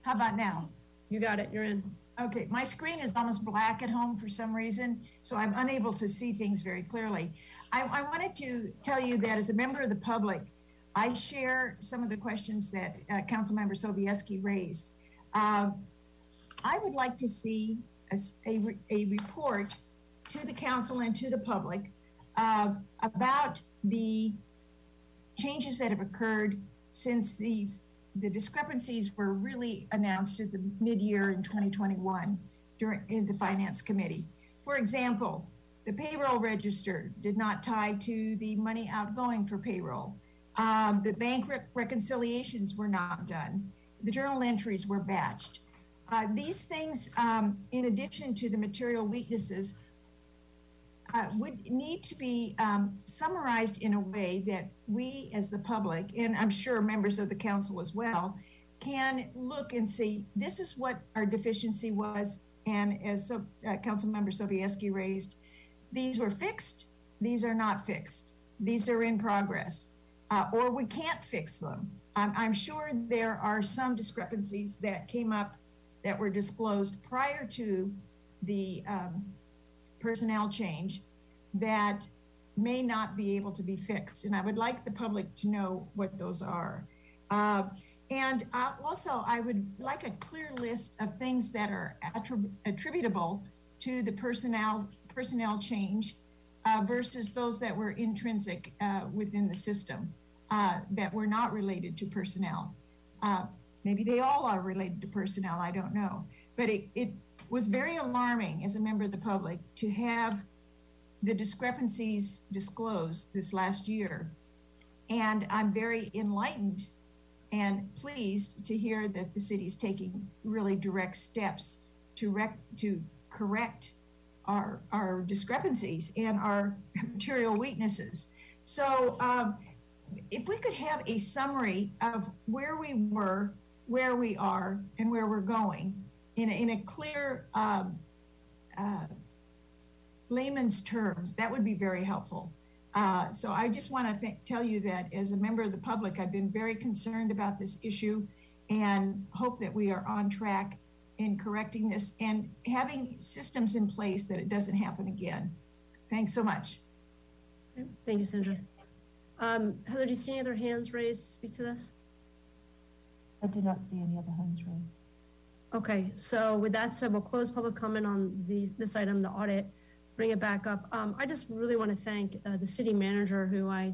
How about now? You got it. You're in. Okay, my screen is almost black at home for some reason, so I'm unable to see things very clearly. I, I wanted to tell you that as a member of the public, I share some of the questions that uh, Councilmember Sobieski raised. Um, I would like to see a, a a report to the council and to the public uh, about the changes that have occurred since the the discrepancies were really announced at the mid-year in 2021 during in the finance committee. For example, the payroll register did not tie to the money outgoing for payroll. Um, the bank rec- reconciliations were not done. The journal entries were batched. Uh, these things, um, in addition to the material weaknesses, uh, would need to be um, summarized in a way that we, as the public, and I'm sure members of the council as well, can look and see this is what our deficiency was. And as uh, Councilmember Sobieski raised, these were fixed, these are not fixed, these are in progress, uh, or we can't fix them. I'm, I'm sure there are some discrepancies that came up that were disclosed prior to the um, personnel change that may not be able to be fixed. And I would like the public to know what those are. Uh, and uh, also, I would like a clear list of things that are attrib- attributable to the personnel personnel change uh, versus those that were intrinsic uh, within the system uh, that were not related to personnel. Uh, maybe they all are related to personnel. I don't know, but it, it was very alarming as a member of the public to have the discrepancies disclosed this last year. And I'm very enlightened and pleased to hear that the city is taking really direct steps to rec- to correct our our discrepancies and our <laughs> material weaknesses. So um, if we could have a summary of where we were, where we are, and where we're going in a, in a clear um, uh, layman's terms, that would be very helpful. Uh, so I just want to th- tell you that as a member of the public, I've been very concerned about this issue and hope that we are on track in correcting this and having systems in place that it doesn't happen again. Thanks so much. Thank you, Sandra. Um, Heather, do you see any other hands raised to speak to this? I do not see any other hands raised. Okay, so with that said, we'll close public comment on the, this item, the audit, bring it back up. Um, I just really want to thank uh, the city manager who I,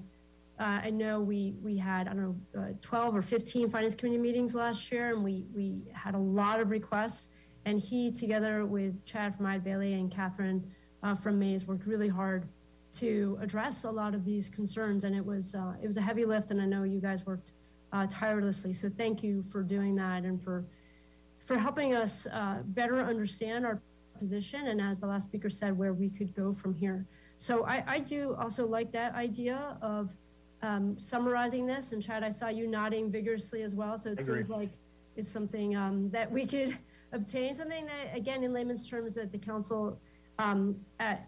uh, I know we, we had, I don't know, uh, 12 or 15 finance committee meetings last year and we, we had a lot of requests. And he, together with Chad from Eide Bailly and Catherine uh, from Maze, worked really hard to address a lot of these concerns. And it was, uh, it was a heavy lift and I know you guys worked uh, tirelessly. So thank you for doing that and for for helping us uh, better understand our position and as the last speaker said where we could go from here so i, I do also like that idea of um, summarizing this and chad i saw you nodding vigorously as well so it seems like it's something um, that we could <laughs> obtain something that again in layman's terms that the council um, at,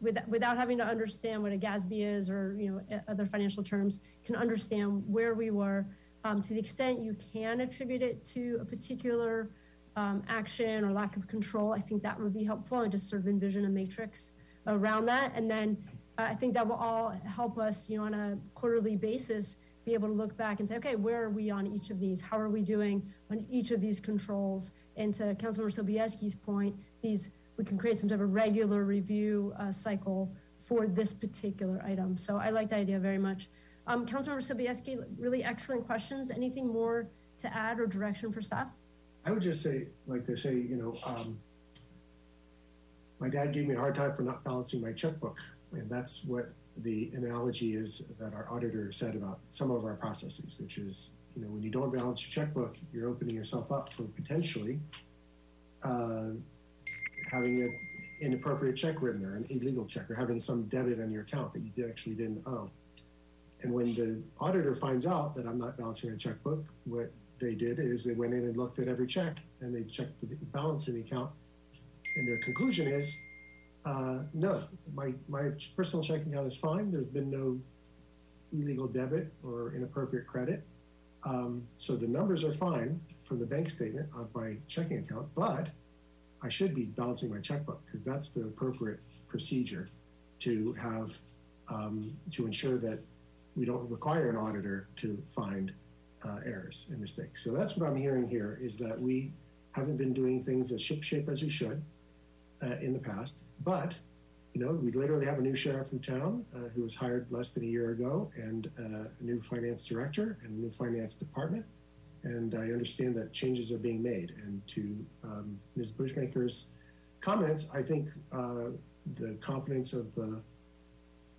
with, without having to understand what a GASB is or you know other financial terms can understand where we were um, to the extent you can attribute it to a particular um, action or lack of control, I think that would be helpful and just sort of envision a matrix around that. And then uh, I think that will all help us, you know, on a quarterly basis, be able to look back and say, okay, where are we on each of these? How are we doing on each of these controls? And to Councilmember Sobieski's point, these we can create some type of regular review uh, cycle for this particular item. So I like the idea very much. Um, Councilmember Sobieski, really excellent questions. Anything more to add or direction for staff? I would just say, like they say, you know, um, my dad gave me a hard time for not balancing my checkbook. And that's what the analogy is that our auditor said about some of our processes, which is, you know, when you don't balance your checkbook, you're opening yourself up for potentially uh, having an inappropriate check written or an illegal check or having some debit on your account that you actually didn't owe. And when the auditor finds out that I'm not balancing a checkbook, what they did is they went in and looked at every check and they checked the balance in the account. And their conclusion is, uh, no, my, my personal checking account is fine. There's been no illegal debit or inappropriate credit. Um, so the numbers are fine from the bank statement on my checking account, but I should be balancing my checkbook because that's the appropriate procedure to have um, to ensure that we don't require an auditor to find uh, errors and mistakes. So that's what I'm hearing here is that we haven't been doing things as shipshape as we should uh, in the past. But, you know, we literally have a new sheriff in town uh, who was hired less than a year ago and uh, a new finance director and a new finance department. And I understand that changes are being made. And to um, Ms. Bushmaker's comments, I think uh, the confidence of the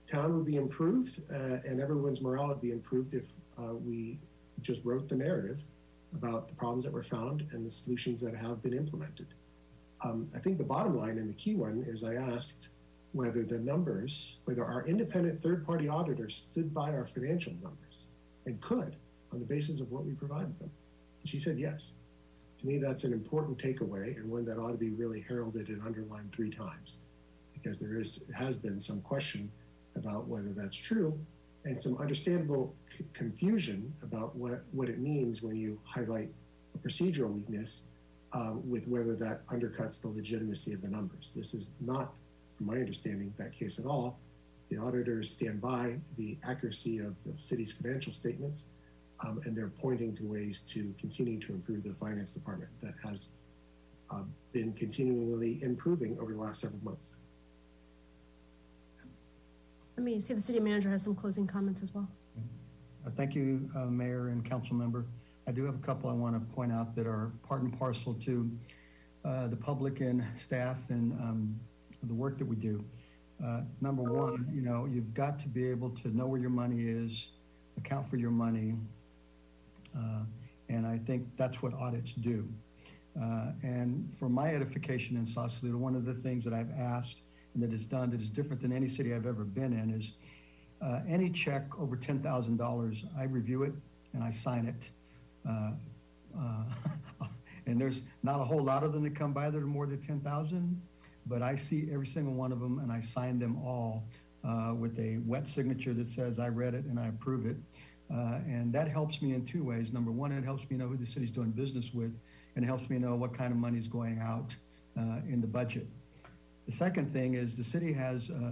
town would be improved uh, and everyone's morale would be improved if uh, we just wrote the narrative about the problems that were found and the solutions that have been implemented. Um, I think the bottom line and the key one is I asked whether the numbers, whether our independent third party auditors stood by our financial numbers and could on the basis of what we provided them. She said yes. To me, that's an important takeaway and one that ought to be really heralded and underlined three times because there is has been some question about whether that's true and some understandable c- confusion about what, what it means when you highlight a procedural weakness uh, with whether that undercuts the legitimacy of the numbers. This is not, from my understanding, that case at all. The auditors stand by the accuracy of the city's financial statements, um, and they're pointing to ways to continue to improve the finance department that has uh, been continually improving over the last several months. Let me see if the city manager has some closing comments as well. Uh, Thank you, uh, Mayor and council member. I do have a couple I want to point out that are part and parcel to uh, the public and staff and um, the work that we do. Uh, Number one, you know, you've got to be able to know where your money is, account for your money. Uh, And I think that's what audits do. Uh, And for my edification in Sausalito, one of the things that I've asked and that is done that is different than any city I've ever been in is uh, any check over ten thousand dollars, I review it and I sign it. <laughs> And there's not a whole lot of them that come by that are more than ten thousand, but I see every single one of them and I sign them all uh, with a wet signature that says I read it and I approve it. Uh, and that helps me in two ways. Number one, it helps me know who the city's doing business with, and it helps me know what kind of money is going out uh, in the budget. The second thing is the city has uh, uh,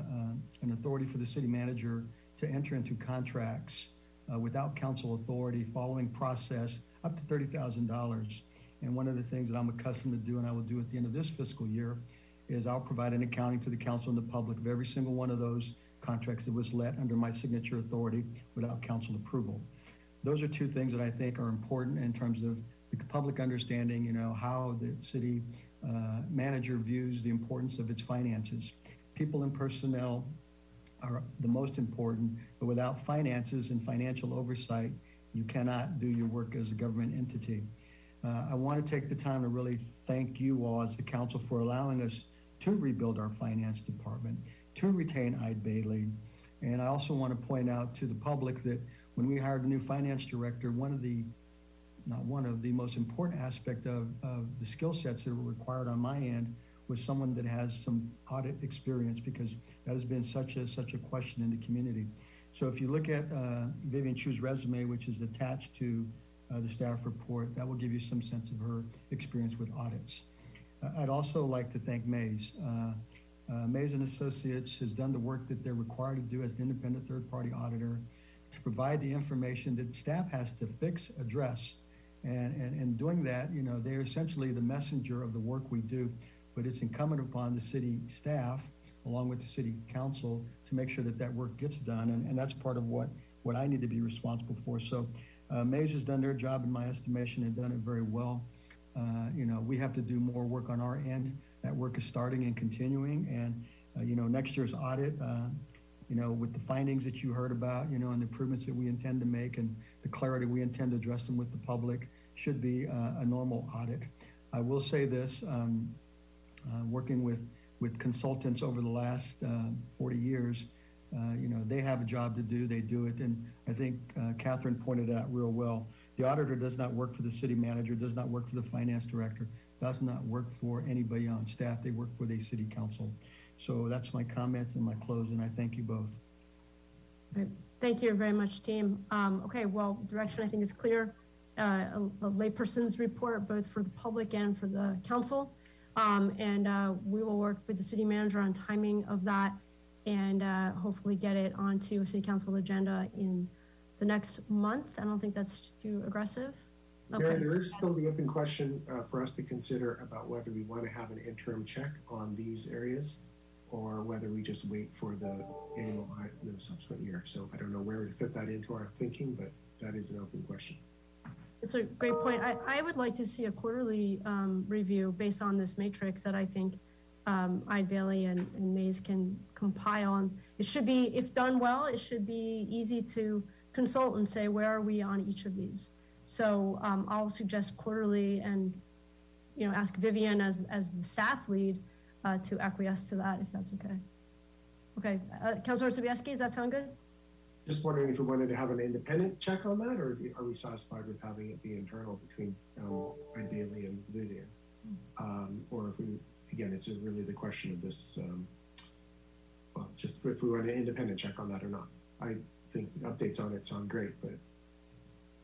an authority for the city manager to enter into contracts uh, without council authority following process up to $30,000. And one of the things that I'm accustomed to do, and I will do at the end of this fiscal year, is I'll provide an accounting to the council and the public of every single one of those contracts that was let under my signature authority without council approval. Those are two things that I think are important in terms of the public understanding, you know, how the city uh, manager views the importance of its finances. People and personnel are the most important, but without finances and financial oversight, you cannot do your work as a government entity. Uh, I want to take the time to really thank you all as the council for allowing us to rebuild our finance department, to retain Eide Bailly. And I also want to point out to the public that when we hired the new finance director, one of the not one of the most important aspect of, of the skill sets that were required on my end was someone that has some audit experience because that has been such a such a question in the community. So if you look at uh, Vivian Chu's resume, which is attached to uh, the staff report, that will give you some sense of her experience with audits. Uh, I'd also like to thank Maze. Uh, Maze and Associates has done the work that they're required to do as an independent third-party auditor to provide the information that staff has to fix, address, and, and, and doing that, you know, they're essentially the messenger of the work we do, but it's incumbent upon the city staff, along with the city council, to make sure that that work gets done. And, and that's part of what, what I need to be responsible for. So uh, Maze has done their job, in my estimation, and done it very well. Uh, you know, we have to do more work on our end. That work is starting and continuing. And, uh, you know, next year's audit, uh, you know, with the findings that you heard about, you know, and the improvements that we intend to make and the clarity we intend to address them with the public should be uh, a normal audit. I will say this, um, uh, working with, with consultants over the last uh, 40 years, uh, you know, they have a job to do, they do it. And I think uh, Catherine pointed out real well. The auditor does not work for the city manager, does not work for the finance director, does not work for anybody on staff. They work for the city council. So that's my comments and my close, and I thank you both. Right. Thank you very much, team. Um, okay, well, direction I think is clear. Uh, a, a layperson's report, both for the public and for the council. Um, and uh, we will work with the city manager on timing of that and uh, hopefully get it onto a city council agenda in the next month. I don't think that's too aggressive. Mary, there is still the open question uh, for us to consider about whether we want to have an interim check on these areas or whether we just wait for the annual audit in the subsequent year. So I don't know where to fit that into our thinking, but that is an open question. It's a great point. I, I would like to see a quarterly um, review based on this matrix that I think um, Eide Bailly and, and Maze can compile. And it should be, if done well, it should be easy to consult and say, where are we on each of these? So um, I'll suggest quarterly and, you know, ask Vivian as, as the staff lead uh, to acquiesce to that, if that's okay. Okay, uh, Councilor Sobieski, does that sound good? Just wondering if we wanted to have an independent check on that, or are we satisfied with having it be internal between um, Bailly and Vivian? Um, or if we, again, it's really the question of this, um, well, just if we want an independent check on that or not. I think updates on it sound great, but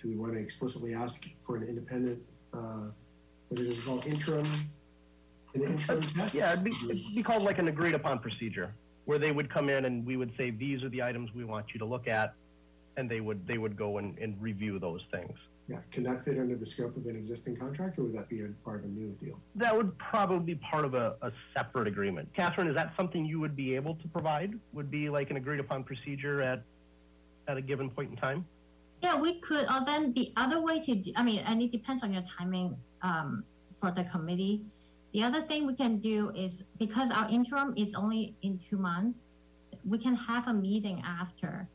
do we want to explicitly ask for an independent, uh, what is it called, interim, an interim test? Yeah, it'd be, it'd be called like an agreed upon procedure where they would come in and we would say, these are the items we want you to look at. And they would, they would go and, and review those things. Yeah, can that fit under the scope of an existing contract, or would that be a part of a new deal? That would probably be part of a, a separate agreement. Catherine, is that something you would be able to provide? Would be like an agreed upon procedure at, at a given point in time? Yeah, we could, or then the other way to, do, I mean, and it depends on your timing um, for the committee. The other thing we can do is because our interim is only in two months, we can have a meeting after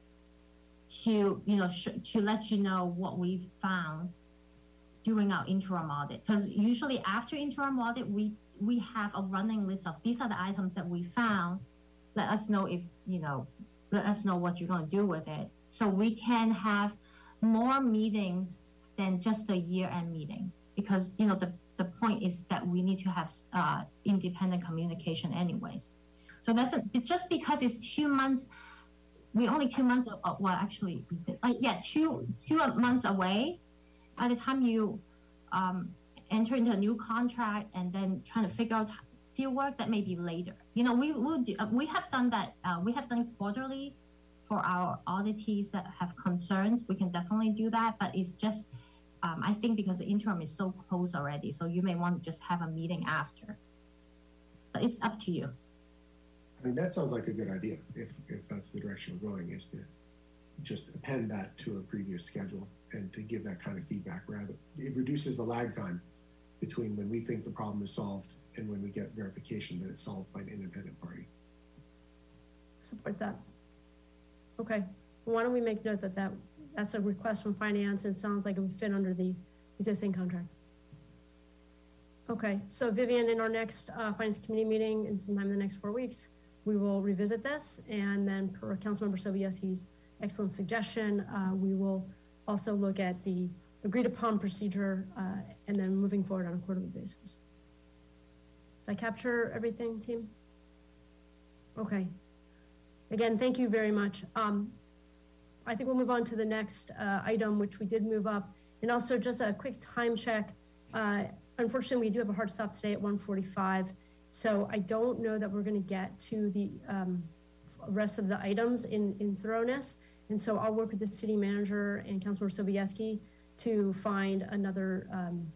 to, you know, to let you know what we've found during our interim audit. Because usually after interim audit, we we have a running list of these are the items that we found. Let us know if you know, let us know what you're going to do with it, so we can have more meetings than just a year-end meeting. Because you know the the point is that we need to have uh, independent communication anyways. So that's a, just because it's two months, we only two months. Uh, well, actually, is it? Uh, yeah, two two months away. By the time you um, enter into a new contract and then trying to figure out field work, that may be later. You know, we will do. Uh, we have done that. Uh, we have done quarterly for our auditees that have concerns. We can definitely do that, but it's just um, I think because the interim is so close already, so you may want to just have a meeting after. But it's up to you. I mean, that sounds like a good idea if, if that's the direction we're going, is to just append that to a previous schedule and to give that kind of feedback rather. It reduces the lag time between when we think the problem is solved and when we get verification that it's solved by an independent party. Support that. Okay, why don't we make note that that that's a request from finance and sounds like it would fit under the existing contract. Okay, so Vivian, in our next uh, finance committee meeting in sometime in the next four weeks, we will revisit this. And then per Councilmember Sobieski's excellent suggestion, uh, we will also look at the agreed upon procedure uh, and then moving forward on a quarterly basis. Did I capture everything, team? Okay. Again, thank you very much. Um, I think we'll move on to the next uh, item, which we did move up. And also just a quick time check. Uh, unfortunately, we do have a hard stop today at 1:45, so I don't know that we're going to get to the um, rest of the items in, in thoroughness. And so I'll work with the city manager and Councilor Sobieski to find another um,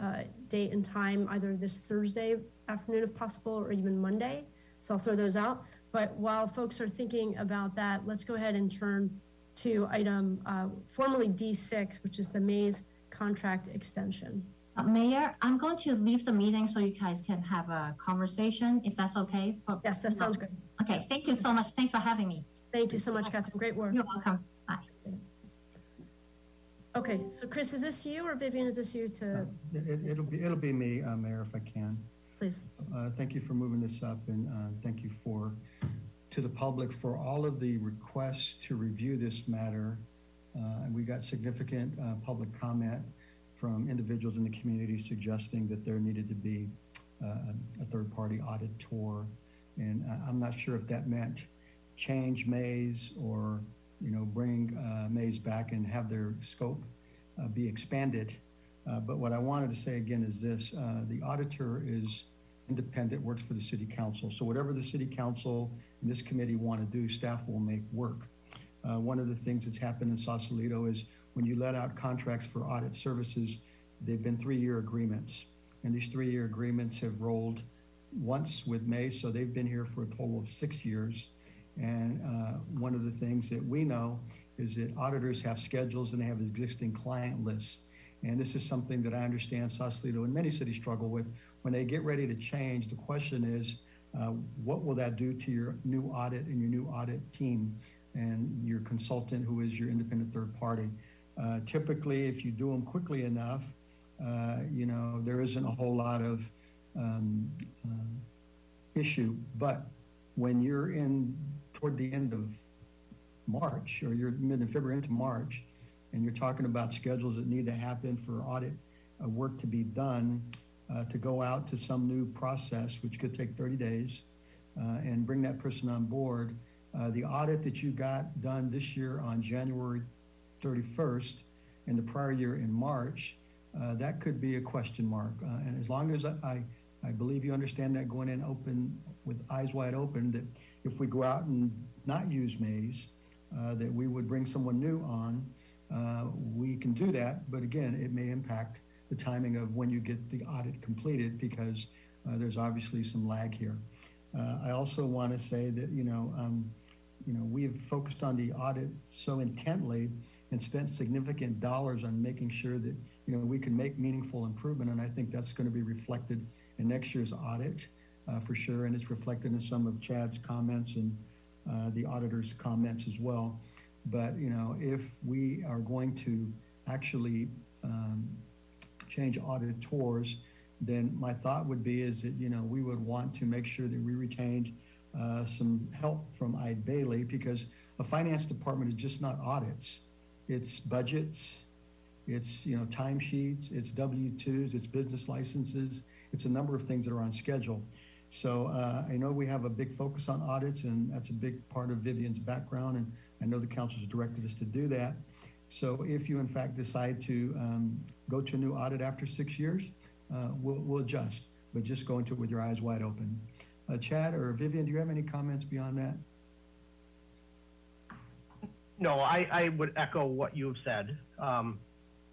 uh, date and time, either this Thursday afternoon if possible, or even Monday. So I'll throw those out. But while folks are thinking about that, let's go ahead and turn to item uh, formerly D6, which is the Maze contract extension. Uh, Mayor, I'm going to leave the meeting so you guys can have a conversation, if that's okay. For, Yes, that sounds good. Okay, thank you so much. Thanks for having me. Thank you so much, Catherine. Great work. You're welcome. Bye. Okay, so Chris, is this you or Vivian, is this you to, It, it'll be, it'll be me, uh, Mayor, if I can. Please? Uh, Thank you for moving this up, and uh, thank you for, to the public, for all of the requests to review this matter. Uh, And we got significant uh, public comment from individuals in the community suggesting that there needed to be uh, a third-party auditor. And I- I'm not sure if that meant change Maze or, you know, bring uh, Maze back and have their scope uh, be expanded. Uh, But what I wanted to say again is this, uh, the auditor is independent, works for the city council. So whatever the city council and this committee want to do, staff will make work. Uh, One of the things that's happened in Sausalito is when you let out contracts for audit services, they've been three-year agreements. And these three-year agreements have rolled once with May, so they've been here for a total of six years. And uh, one of the things that we know is that auditors have schedules and they have existing client lists. And this is something that I understand Sausalito and many cities struggle with. When they get ready to change, the question is, uh, what will that do to your new audit and your new audit team and your consultant who is your independent third party? Uh, typically, if you do them quickly enough, uh, you know, there isn't a whole lot of um, uh, issue. But when you're in toward the end of March or you're mid February into March, and you're talking about schedules that need to happen for audit uh, work to be done, uh, to go out to some new process, which could take 30 days, uh, and bring that person on board. Uh, the audit that you got done this year on January 31st and the prior year in March, uh, that could be a question mark. Uh, and as long as I, I, I believe you understand that going in open with eyes wide open, that if we go out and not use Maze, that we would bring someone new on, uh, we can do that. But again, it may impact the timing of when you get the audit completed because uh, there's obviously some lag here. Uh, I also want to say that, you know, um, you know, we've focused on the audit so intently and spent significant dollars on making sure that, you know, we can make meaningful improvement. And I think that's going to be reflected in next year's audit uh, for sure. And it's reflected in some of Chad's comments and uh, the auditor's comments as well. But, you know, if we are going to actually um, change auditors, then my thought would be is that, you know, we would want to make sure that we retained uh, some help from Eide Bailly because a finance department is just not audits. It's budgets, it's, you know, timesheets, it's W-2s, it's business licenses, it's a number of things that are on schedule. So uh, I know we have a big focus on audits, and that's a big part of Vivian's background, and I know the council has directed us to do that. So if you in fact decide to um, go to a new audit after six years, uh, we'll, we'll adjust, but just go into it with your eyes wide open. Uh, Chad or Vivian, do you have any comments beyond that? No, I, I would echo what you have said. Um,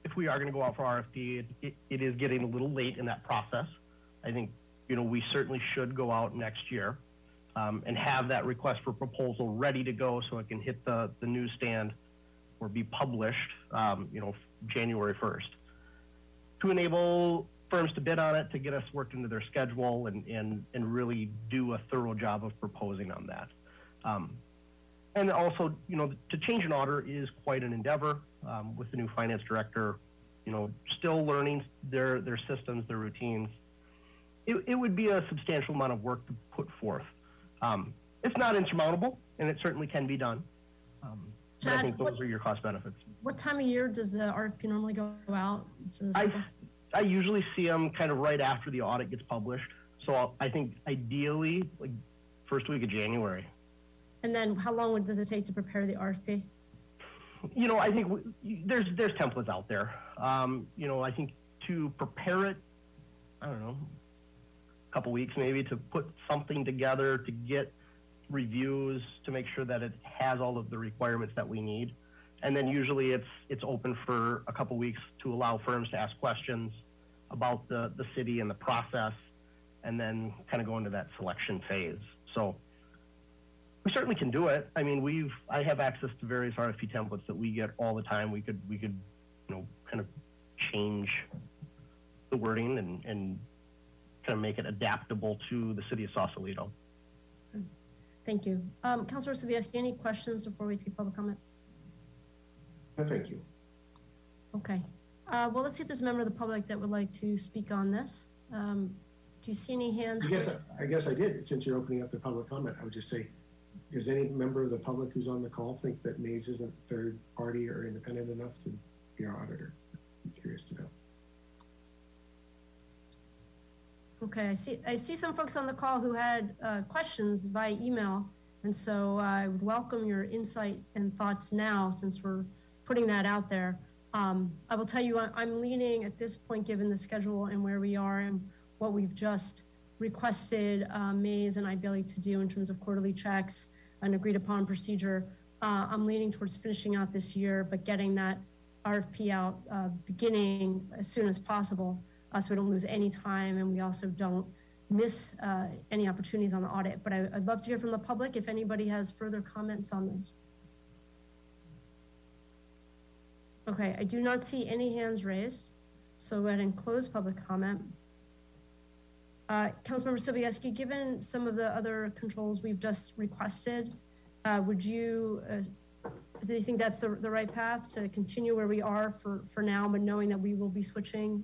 if we are going to go out for RFP, it, it, it is getting a little late in that process. I think, you know, we certainly should go out next year um, and have that request for proposal ready to go so it can hit the, the newsstand or be published, um, you know, January 1st to enable firms to bid on it, to get us worked into their schedule and, and, and really do a thorough job of proposing on that. Um, and also, you know, to change an order is quite an endeavor um, with the new finance director, you know, still learning their, their systems, their routines. It, it would be a substantial amount of work to put forth. Um, it's not insurmountable, and it certainly can be done. Um, but I Chad, think those what- are your cost benefits. What time of year does the RFP normally go out? for I. I usually see them kind of right after the audit gets published. So I'll, I think ideally, like first week of January. And then how long would- does it take to prepare the RFP? You know, I think there's there's templates out there. Um, you know, I think to prepare it, I don't know, couple weeks maybe to put something together to get reviews to make sure that it has all of the requirements that we need. And then usually it's it's open for a couple weeks to allow firms to ask questions about the the city and the process, and then kind of go into that selection phase. So we certainly can do it. I mean, we've I have access to various RFP templates that we get all the time. We could we could you know kind of change the wording and and kind of make it adaptable to the city of Sausalito. Thank you. Um, Councilor Sobieski, any questions before we take public comment? No, thank you. Okay. Uh, well, let's see if there's a member of the public that would like to speak on this. Um, do you see any hands? I guess, I guess I did, since you're opening up the public comment, I would just say, does any member of the public who's on the call think that Maze isn't third party or independent enough to be our auditor? I'm curious to know. Okay, I see, I see some folks on the call who had uh, questions by email. And so I would welcome your insight and thoughts now since we're putting that out there. Um, I will tell you, I'm leaning at this point, given the schedule and where we are and what we've just requested uh, Maze and Eide Bailly to do in terms of quarterly checks and agreed upon procedure. Uh, I'm leaning towards finishing out this year, but getting that RFP out uh, beginning as soon as possible uh, so we don't lose any time and we also don't miss uh, any opportunities on the audit. But I, I'd love to hear from the public if anybody has further comments on this. Okay, I do not see any hands raised, so go ahead and close public comment. Uh, Councilmember Sobieski, given some of the other controls we've just requested, uh, would you, uh, do you think that's the, the right path to continue where we are for, for now, but knowing that we will be switching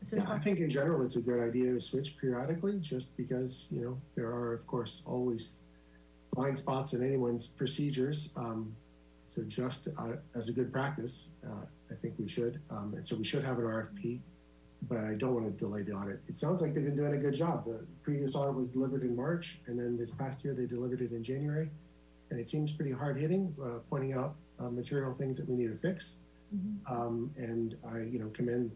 as soon as Yeah, I think in general, it's a good idea to switch periodically, just because, you know, there are, of course, always blind spots in anyone's procedures. Um, so just uh, as a good practice, uh, I think we should. Um, and so we should have an RFP, but I don't want to delay the audit. It sounds like they've been doing a good job. The previous audit was delivered in March, and then this past year they delivered it in January. And it seems pretty hard hitting, uh, pointing out uh, material things that we need to fix. Um, and I, you know, commend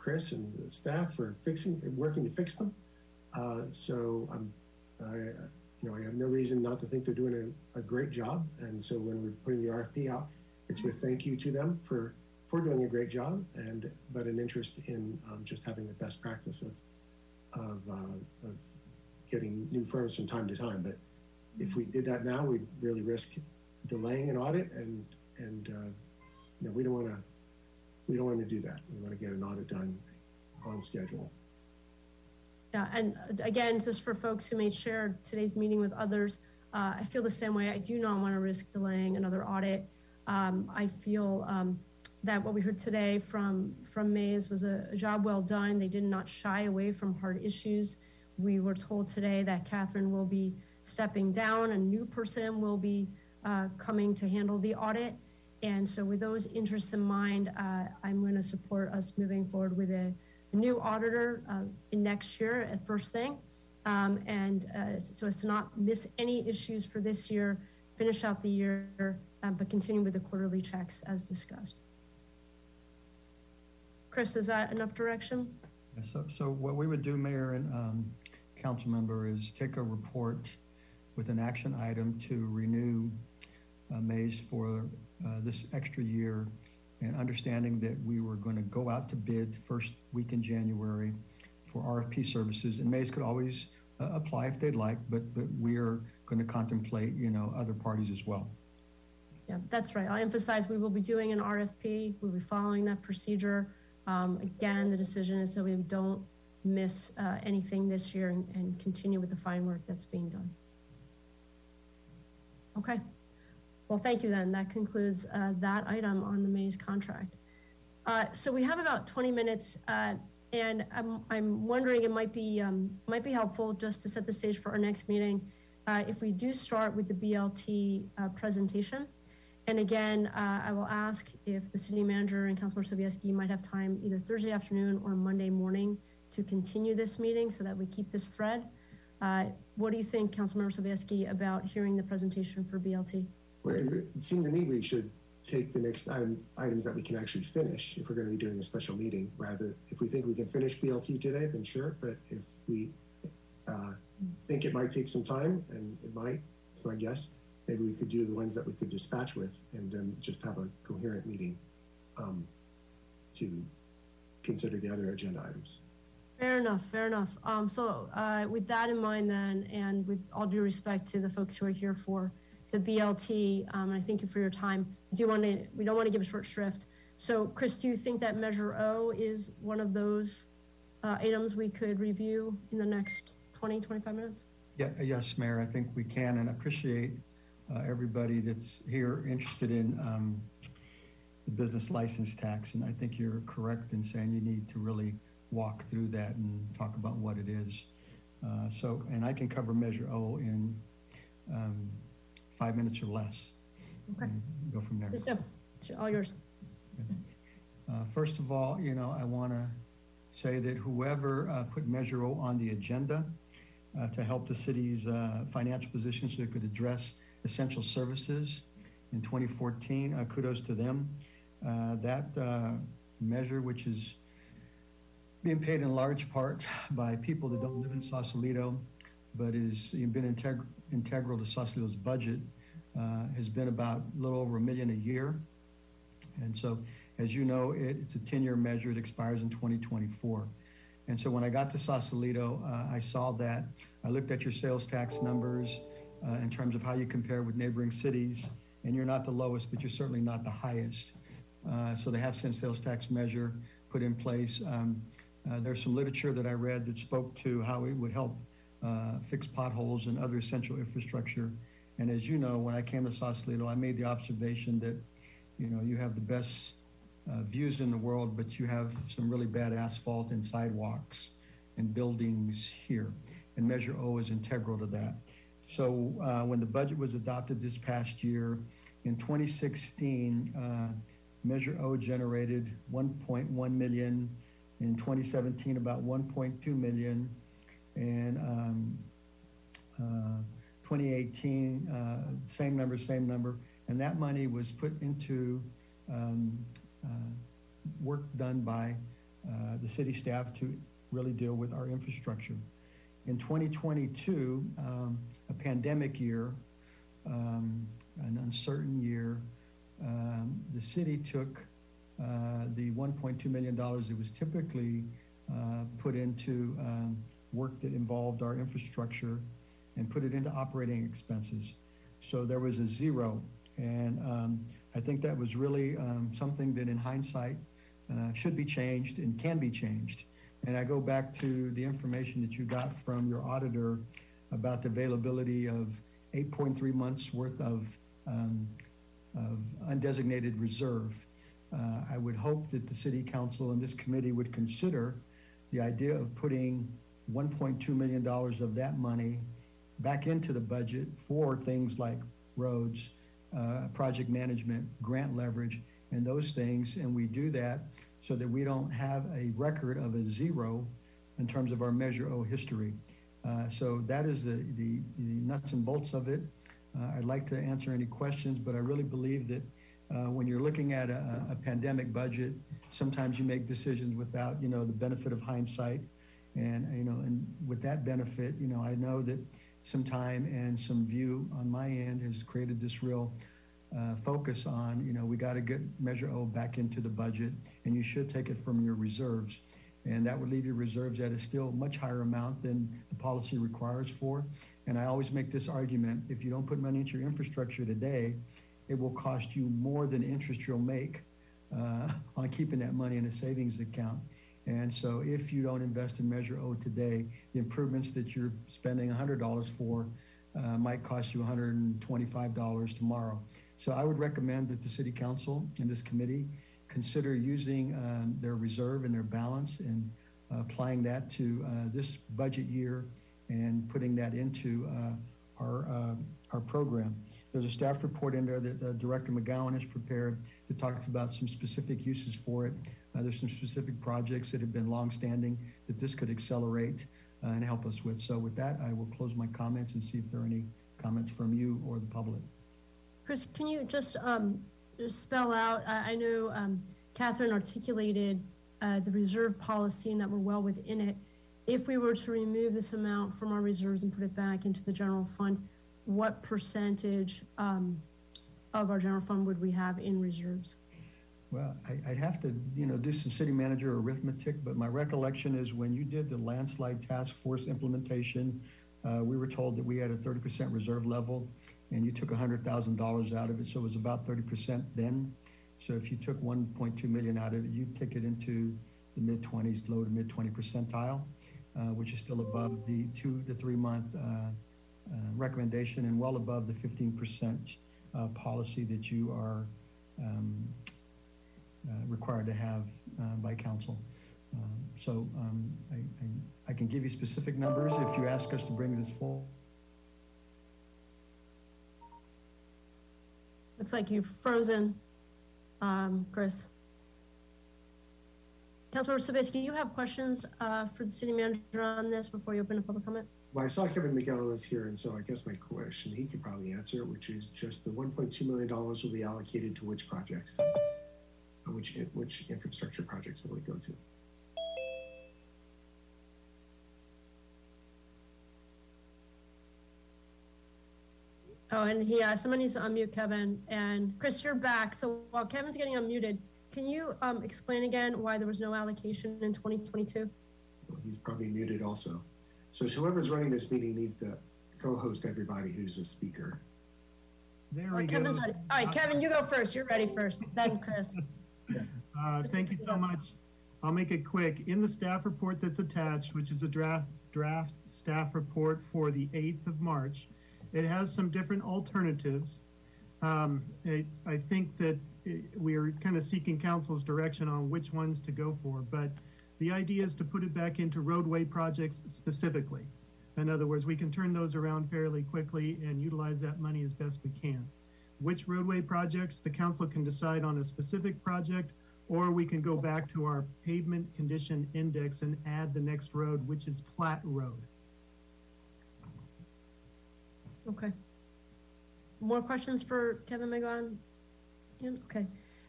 Chris and the staff for fixing, working to fix them. Uh, so I'm, I, you know, I have no reason not to think they're doing a, a great job. And so when we're putting the RFP out, it's with thank you to them for for doing a great job, and but an interest in um, just having the best practice of of, uh, of getting new firms from time to time. But if we did that now, we'd really risk delaying an audit, and and uh, you know we don't want to we don't want to do that. We want to get an audit done on schedule. Yeah, and uh, again, just for folks who may share today's meeting with others, uh, I feel the same way. I do not want to risk delaying another audit. Um, I feel um, that what we heard today from from Maze was a, job well done. They did not shy away from hard issues. We were told today that Catherine will be stepping down. A new person will be uh, coming to handle the audit. And so, with those interests in mind, uh, I'm going to support us moving forward with a, a new auditor uh, in next year at first thing. Um, and uh, so as to not miss any issues for this year, finish out the year, uh, but continue with the quarterly checks as discussed. Chris, is that enough direction? Yeah, So, so what we would do, Mayor and um, council member, is take a report with an action item to renew uh, Maze for this extra year and understanding that we were going to go out to bid first week in January for RFP services. And Maze could always uh, apply if they'd like, but, but we are going to contemplate, you know, other parties as well. Yeah, that's right. I'll emphasize we will be doing an RFP. We'll be following that procedure. Um, again, the decision is so we don't miss uh, anything this year and, and continue with the fine work that's being done. Okay. Well, thank you then. That concludes uh, that item on the Maze contract. Uh, so we have about 20 minutes, uh, and I'm, I'm wondering it might be um, might be helpful just to set the stage for our next meeting uh, if we do start with the BLT uh, presentation. And again, uh, I will ask if the city manager and Councilor Sobieski might have time either Thursday afternoon or Monday morning to continue this meeting so that we keep this thread. What do you think, Councilmember Sobieski, about hearing the presentation for BLT? It seemed to me we should take the next item, items that we can actually finish if we're going to be doing a special meeting. Rather, if we think we can finish BLT today, then sure. But if we uh, think it might take some time, and it might, it's my guess, maybe we could do the ones that we could dispatch with, and then just have a coherent meeting um, to consider the other agenda items. Fair enough, fair enough. Um, so uh, with that in mind then, and with all due respect to the folks who are here for the BLT, um, I thank you for your time. I do want to, we don't want to give a short shrift. So Chris, do you think that Measure O is one of those uh, items we could review in the next 20, 25 minutes? Yeah, yes, Mayor, I think we can, and appreciate uh, everybody that's here interested in um, the business license tax. And I think you're correct in saying you need to really walk through that and talk about what it is. Uh, So, and I can cover Measure O in um, five minutes or less. Okay. and Go from there. It's all yours. Uh, First of all, you know, I want to say that whoever uh, put Measure O on the agenda uh, to help the city's uh, financial position so it could address essential services in 2014, uh, kudos to them. Uh, That uh, measure, which is being paid in large part by people that don't live in Sausalito, but is been integ- integral to Sausalito's budget, uh, has been about a little over a million a year. And so, as you know, it, it's a 10-year measure. It expires in 2024. And so when I got to Sausalito, uh, I saw that. I looked at your sales tax numbers uh, in terms of how you compare with neighboring cities. And you're not the lowest, but you're certainly not the highest. Uh, so they have sent sales tax measure put in place. Um, Uh, there's some literature that I read that spoke to how it would help uh, fix potholes and other essential infrastructure. And as you know, when I came to Sausalito, I made the observation that, you know, you have the best uh, views in the world, but you have some really bad asphalt and sidewalks and buildings here. And Measure O is integral to that. So uh, when the budget was adopted this past year, in 2016, uh, Measure O generated 1.1 million. In 2017, about 1.2 million. And um, uh, 2018, uh, same number, same number. And that money was put into um, uh, work done by uh, the city staff to really deal with our infrastructure. In 2022, um, a pandemic year, um, an uncertain year, um, the city took uh, the $1.2 million that was typically uh, put into um, work that involved our infrastructure and put it into operating expenses. So there was a zero. And um, I think that was really um, something that in hindsight uh, should be changed and can be changed. And I go back to the information that you got from your auditor about the availability of 8.3 months worth of, um, of undesignated reserve. Uh, I would hope that the city council and this committee would consider the idea of putting $1.2 million of that money back into the budget for things like roads, uh, project management, grant leverage, and those things. And we do that so that we don't have a record of a zero in terms of our Measure O history. Uh, so that is the, the, the, nuts and bolts of it. Uh, I'd like to answer any questions, but I really believe that uh, when you're looking at a, a, pandemic budget, sometimes you make decisions without, you know, the benefit of hindsight. And, you know, and with that benefit, you know, I know that some time and some view on my end has created this real uh, focus on, you know, we got to get Measure O back into the budget, and you should take it from your reserves. And that would leave your reserves at a still much higher amount than the policy requires for. And I always make this argument, if you don't put money into your infrastructure today, it will cost you more than interest you'll make uh, <laughs> on keeping that money in a savings account. And so if you don't invest in Measure O today, the improvements that you're spending $100 for uh, might cost you $125 tomorrow. So I would recommend that the City Council and this committee consider using um, their reserve and their balance and uh, applying that to uh, this budget year and putting that into uh, our, uh, our program. There's a staff report in there that uh, Director McGowan has prepared that talks about some specific uses for it. Uh, there's some specific projects that have been longstanding that this could accelerate and help us with. So with that, I will close my comments and see if there are any comments from you or the public. Chris, can you just um, spell out? I, I know um, Catherine articulated uh, the reserve policy and that we're well within it. If we were to remove this amount from our reserves and put it back into the general fund, what percentage um, of our general fund would we have in reserves? Well, I, would have to, you know, do some city manager arithmetic, but my recollection is when you did the landslide task force implementation, uh, we were told that we had a 30% reserve level and you took $100,000 out of it. So it was about 30% then. So if you took 1.2 million out of it, you take it into the mid 20s, low to mid 20 percentile, uh, which is still above the two to three month uh, uh, recommendation and well above the 15% uh, policy that you are um, required to have uh, by council. Um, so um, I, I, I, can give you specific numbers if you ask us to bring this forward. Looks like you've frozen, um, Chris. Councilmember Sobieski, you have questions uh, for the city manager on this before you open a public comment? Well, I saw Kevin McGowan was here, and so I guess my question he could probably answer, which is just the 1.2 million dollars will be allocated to which projects, which which infrastructure projects will it go to? Oh, and he, uh, someone needs to unmute Kevin. And Chris, you're back. So while Kevin's getting unmuted, can you um, explain again why there was no allocation in 2022? Well, he's probably muted also. So whoever's running this meeting needs to co-host everybody who's a speaker. There Oh, we Kevin's go. ready. All right, Kevin, you go first. You're ready first. Then Chris. <laughs> Uh, thank you so much. I'll make it quick. In the staff report that's attached, which is a draft, draft staff report for the 8th of March, it has some different alternatives. Um, I, I think that eh, we are kind of seeking council's direction on which ones to go for, but the idea is to put it back into roadway projects specifically. In other words, we can turn those around fairly quickly and utilize that money as best we can. Which roadway projects, the council can decide on a specific project, or we can go back to our pavement condition index and add the next road, which is Platt Road. Okay. More questions for Kevin McGowan? Yeah, Okay.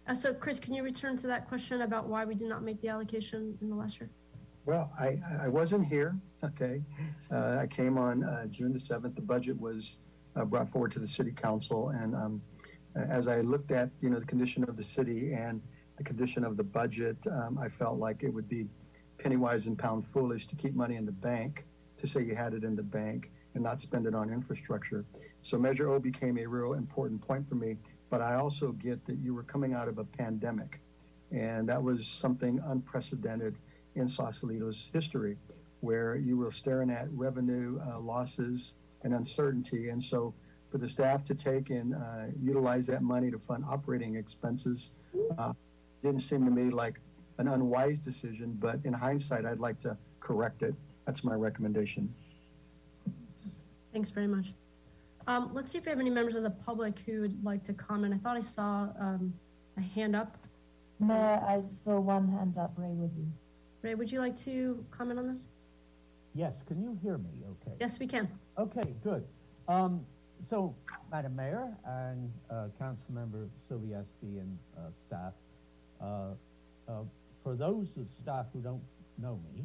Uh, so Chris, can you return to that question about why we did not make the allocation in the last year? Well, I, I wasn't here, okay? Uh, I came on, uh, June the seventh. The budget was, uh, brought forward to the city council. And, um, as I looked at, you know, the condition of the city and the condition of the budget, um, I felt like it would be penny wise and pound foolish to keep money in the bank, to say you had it in the bank and not spend it on infrastructure. So Measure O became a real important point for me, but I also get that you were coming out of a pandemic. And that was something unprecedented in Sausalito's history, where you were staring at revenue uh, losses and uncertainty. And so for the staff to take and uh, utilize that money to fund operating expenses uh, didn't seem to me like an unwise decision, but in hindsight, I'd like to correct it. That's my recommendation. Thanks very much. Um, let's see if we have any members of the public who would like to comment. I thought I saw, um, a hand up. Mayor, I saw one hand up, Ray with you. Ray, would you like to comment on this? Yes, can you hear me okay? Yes, we can. Okay, good. Um, so, Madam Mayor and uh, Councilmember Sobieski and uh, staff, uh, uh, for those of staff who don't know me,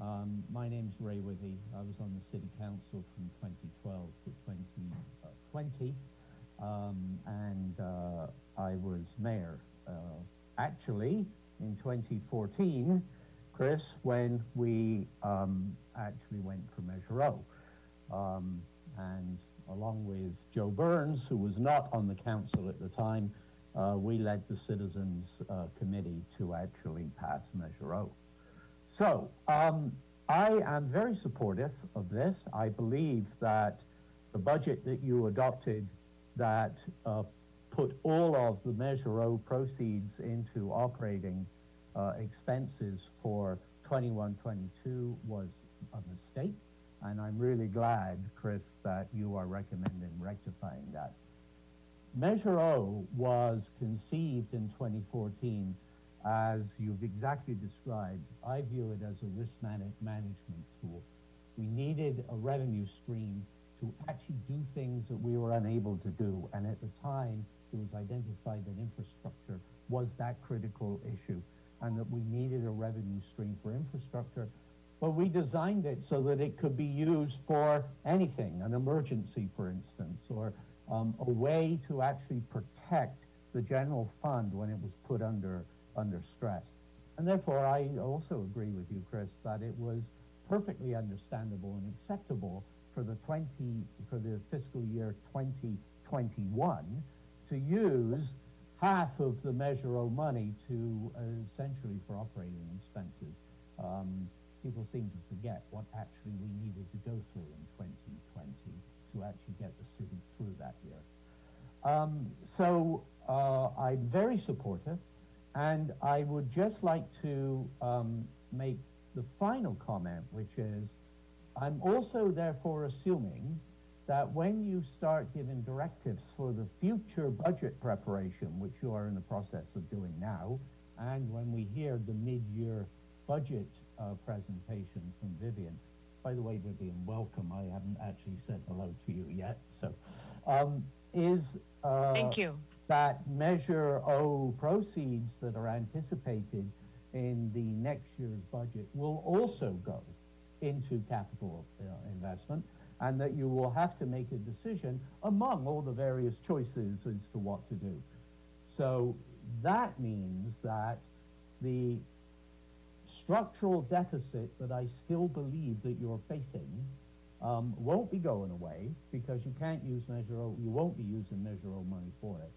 um, my name's Ray Withy. I was on the City Council from 2012 to 2020, um, and uh, I was mayor. Uh, actually, in 2014, Chris, when we um, actually went for Measure O. Um, and along with Joe Burns, who was not on the council at the time, uh, we led the Citizens uh, Committee to actually pass Measure O. So um, I am very supportive of this. I believe that the budget that you adopted that uh, put all of the Measure O proceeds into operating uh, expenses for 21-22 was a mistake. And I'm really glad, Chris, that you are recommending rectifying that. Measure O was conceived in 2014 as you've exactly described. I view it as a risk man management tool. We needed a revenue stream to actually do things that we were unable to do. And at the time, it was identified that infrastructure was that critical issue and that we needed a revenue stream for infrastructure. But we designed it so that it could be used for anything, an emergency, for instance, or um, a way to actually protect the general fund when it was put under, under stress. And therefore, I also agree with you, Chris, that it was perfectly understandable and acceptable for the 20, for the fiscal year 2021 to use half of the Measure O money to uh, essentially for operating expenses. Um, people seem to forget what actually we needed to go through in 2020 to actually get the city through that year. Um, so uh, I'm very supportive, and I would just like to um, make the final comment, which is I'm also therefore assuming that when you start giving directives for the future budget preparation, which you are in the process of doing now, and when we hear the mid-year budget uh, presentation from Vivian, by the way, Vivian, welcome. I haven't actually said hello to you yet. So, um, is uh, Thank you. that Measure O proceeds that are anticipated in the next year's budget will also go into capital uh, investment and that you will have to make a decision among all the various choices as to what to do. So that means that the structural deficit that I still believe that you're facing um, won't be going away because you can't use Measure O, you won't be using Measure O money for it.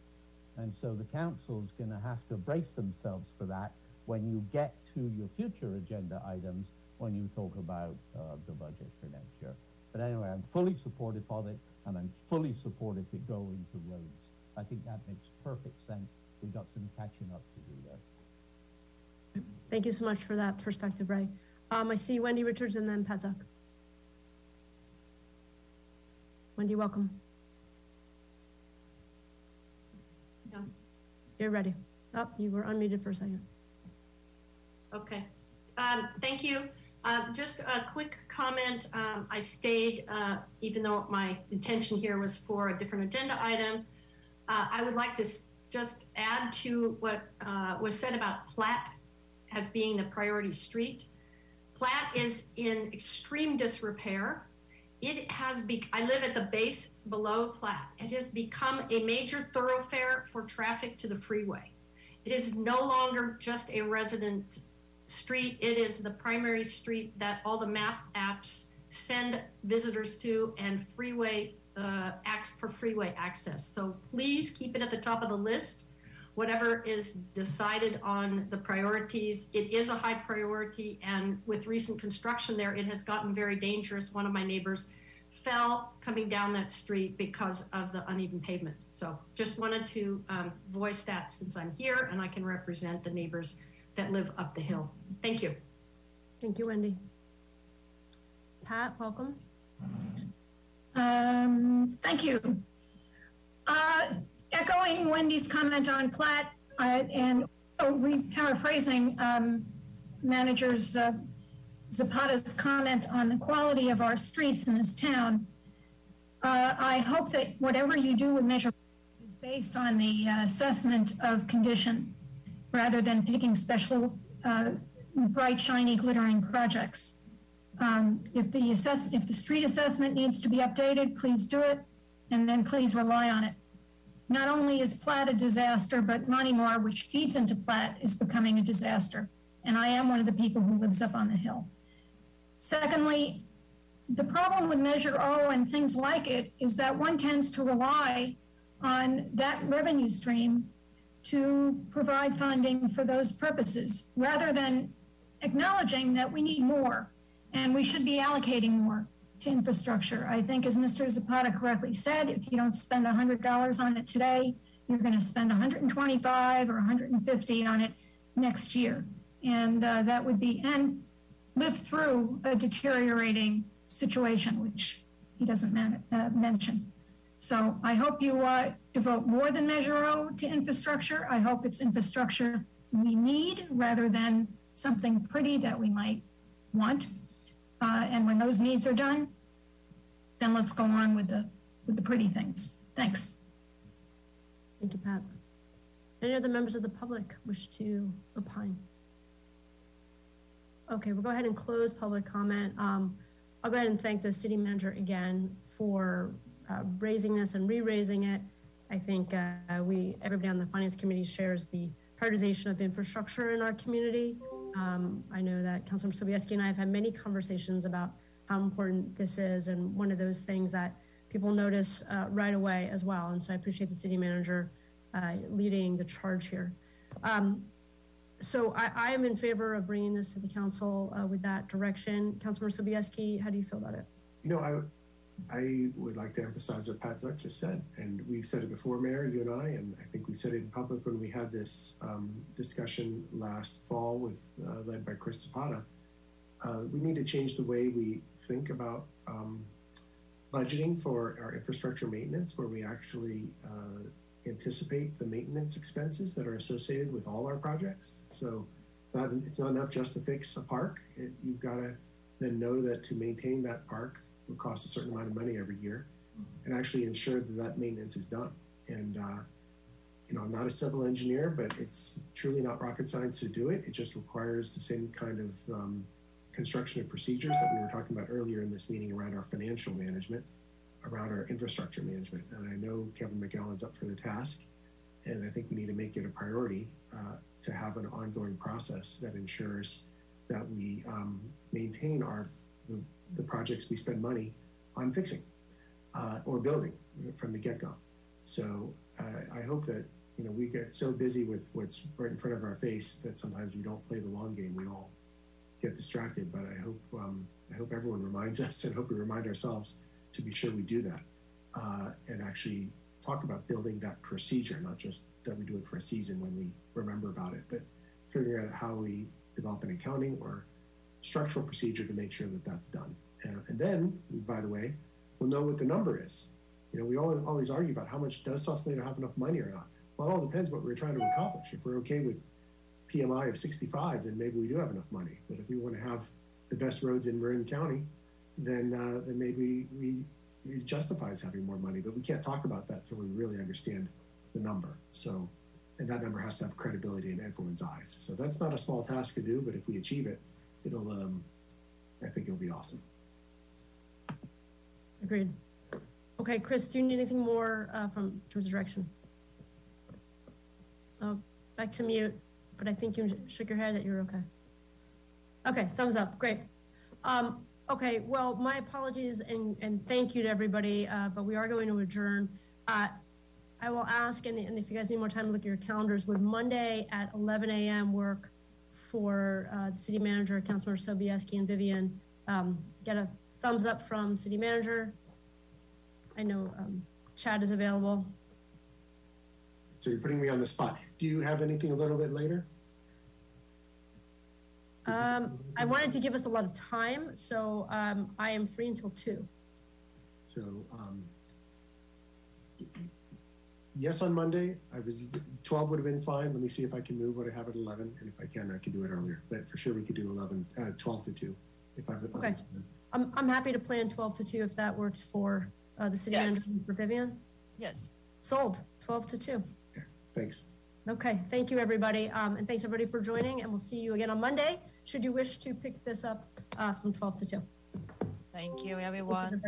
And so the council is going to have to brace themselves for that when you get to your future agenda items when you talk about uh, the budget for next year. But anyway, I'm fully supportive of it, and I'm fully supportive it go into roads. I think that makes perfect sense. We've got some catching up to do there. Thank you so much for that perspective, Ray. Um, I see Wendy Richards and then Pat Zuck. Wendy, welcome. Yeah. You're ready. Oh, you were unmuted for a second. Okay. Um, thank you. Uh, just a quick comment. Um, I stayed, uh, even though my intention here was for a different agenda item. Uh, I would like to just add to what uh, was said about Platt as being the priority street. Platt is in extreme disrepair. It has be, I live at the base below Platt. It has become a major thoroughfare for traffic to the freeway. It is no longer just a resident street. It is the primary street that all the map apps send visitors to and freeway uh, acts for freeway access. So please keep it at the top of the list. Whatever is decided on the priorities, it is a high priority. And with recent construction there, it has gotten very dangerous. One of my neighbors fell coming down that street because of the uneven pavement. So just wanted to um, voice that since I'm here and I can represent the neighbors that live up the hill. Thank you. Thank you, Wendy. Pat, welcome. Um, thank you. Echoing Wendy's comment on Platt, uh, and oh, re paraphrasing, um, managers, uh, Zapata's comment on the quality of our streets in this town. Uh, I hope that whatever you do with Measure is based on the uh, assessment of condition rather than picking special, uh, bright, shiny, glittering projects. Um, if the assess, if the street assessment needs to be updated, please do it, and then please rely on it. Not only is Platt a disaster, but Monte Mar, which feeds into Platt, is becoming a disaster. And I am one of the people who lives up on the hill. Secondly, the problem with Measure O and things like it is that one tends to rely on that revenue stream to provide funding for those purposes rather than acknowledging that we need more and we should be allocating more to infrastructure. I think, as Mr. Zapata correctly said, if you don't spend $100 on it today, you're going to spend 125 or 150 on it next year, and uh, that would be and live through a deteriorating situation, which he doesn't man- uh, mention. So I hope you uh, devote more than Measure O to infrastructure. I hope it's infrastructure we need rather than something pretty that we might want. Uh, and when those needs are done, then let's go on with the with the pretty things. Thanks. Thank you, Pat. Any other members of the public wish to opine? Okay, we'll go ahead and close public comment. Um, I'll go ahead and thank the city manager again for uh, raising this and re-raising it. I think uh, we, everybody on the finance committee shares the prioritization of infrastructure in our community. Um, I know that Councilmember Sobieski and I have had many conversations about how important this is, and one of those things that people notice uh, right away as well. And so I appreciate the city manager uh, leading the charge here. Um, so I, I am in favor of bringing this to the council uh, with that direction. Councilmember Sobieski, how do you feel about it? You know, I, I would like to emphasize what Pat Zuck just said, and we've said it before, Mayor, you and I, and I think we said it in public when we had this um, discussion last fall with uh, led by Chris Zapata. Uh, we need to change the way we think about um, budgeting for our infrastructure maintenance, where we actually uh, anticipate the maintenance expenses that are associated with all our projects. So it's not, it's not enough just to fix a park. It, you've got to then know that to maintain that park will cost a certain amount of money every year and actually ensure that that maintenance is done. And, uh, you know, I'm not a civil engineer, but it's truly not rocket science to do it. It just requires the same kind of um, construction of procedures that we were talking about earlier in this meeting around our financial management, around our infrastructure management. And I know Kevin McGowan's up for the task. And I think we need to make it a priority uh, to have an ongoing process that ensures that we um, maintain our the, the, projects we spend money on fixing uh, or building from the get-go. So uh, I hope that you know, we get so busy with what's right in front of our face that sometimes we don't play the long game. We all get distracted, but I hope, um, I hope everyone reminds <laughs> us and hope we remind ourselves to be sure we do that. Uh, and actually talk about building that procedure, not just that we do it for a season when we remember about it, but figuring out how we develop an accounting or structural procedure to make sure that that's done. Uh, and then, by the way, we'll know what the number is. You know, we always, always argue about how much does Sausalito have enough money or not. Well, it all depends what we're trying to accomplish. If we're okay with PMI of 65, then maybe we do have enough money. But if we want to have the best roads in Marin County, then uh, then maybe we it justifies having more money. But we can't talk about that until we really understand the number. So, and that number has to have credibility in everyone's eyes. So that's not a small task to do. But if we achieve it, it'll um, I think it'll be awesome. Agreed. Okay, Chris, do you need anything more uh, from George's direction? Oh, back to mute, but I think you shook your head that you're okay. Okay, thumbs up, great. Um, okay, well, my apologies and, and thank you to everybody, uh, but we are going to adjourn. Uh, I will ask, and, and if you guys need more time to look at your calendars, would Monday at 11 a.m. work for uh, the city manager, Councilmember Sobieski and Vivian? Um, get a thumbs up from city manager. I know um, Chad is available. So you're putting me on the spot. Do you have anything a little bit later? Um, I wanted to give us a lot of time, so um, I am free until two. So, um, yes, on Monday, I was, 12 would have been fine. Let me see if I can move what I have at 11. And if I can, I can do it earlier. But for sure, we could do 11, uh, 12 to 2 if I've. Okay. I'm, I'm happy to plan 12 to 2 if that works for uh, the city Yes. manager and for Vivian. Yes. Sold, 12 to 2. Thanks. Okay, thank you, everybody. Um, and thanks, everybody, for joining. And we'll see you again on Monday, should you wish to pick this up uh, from 12 to 2. Thank you, Thank you, everyone.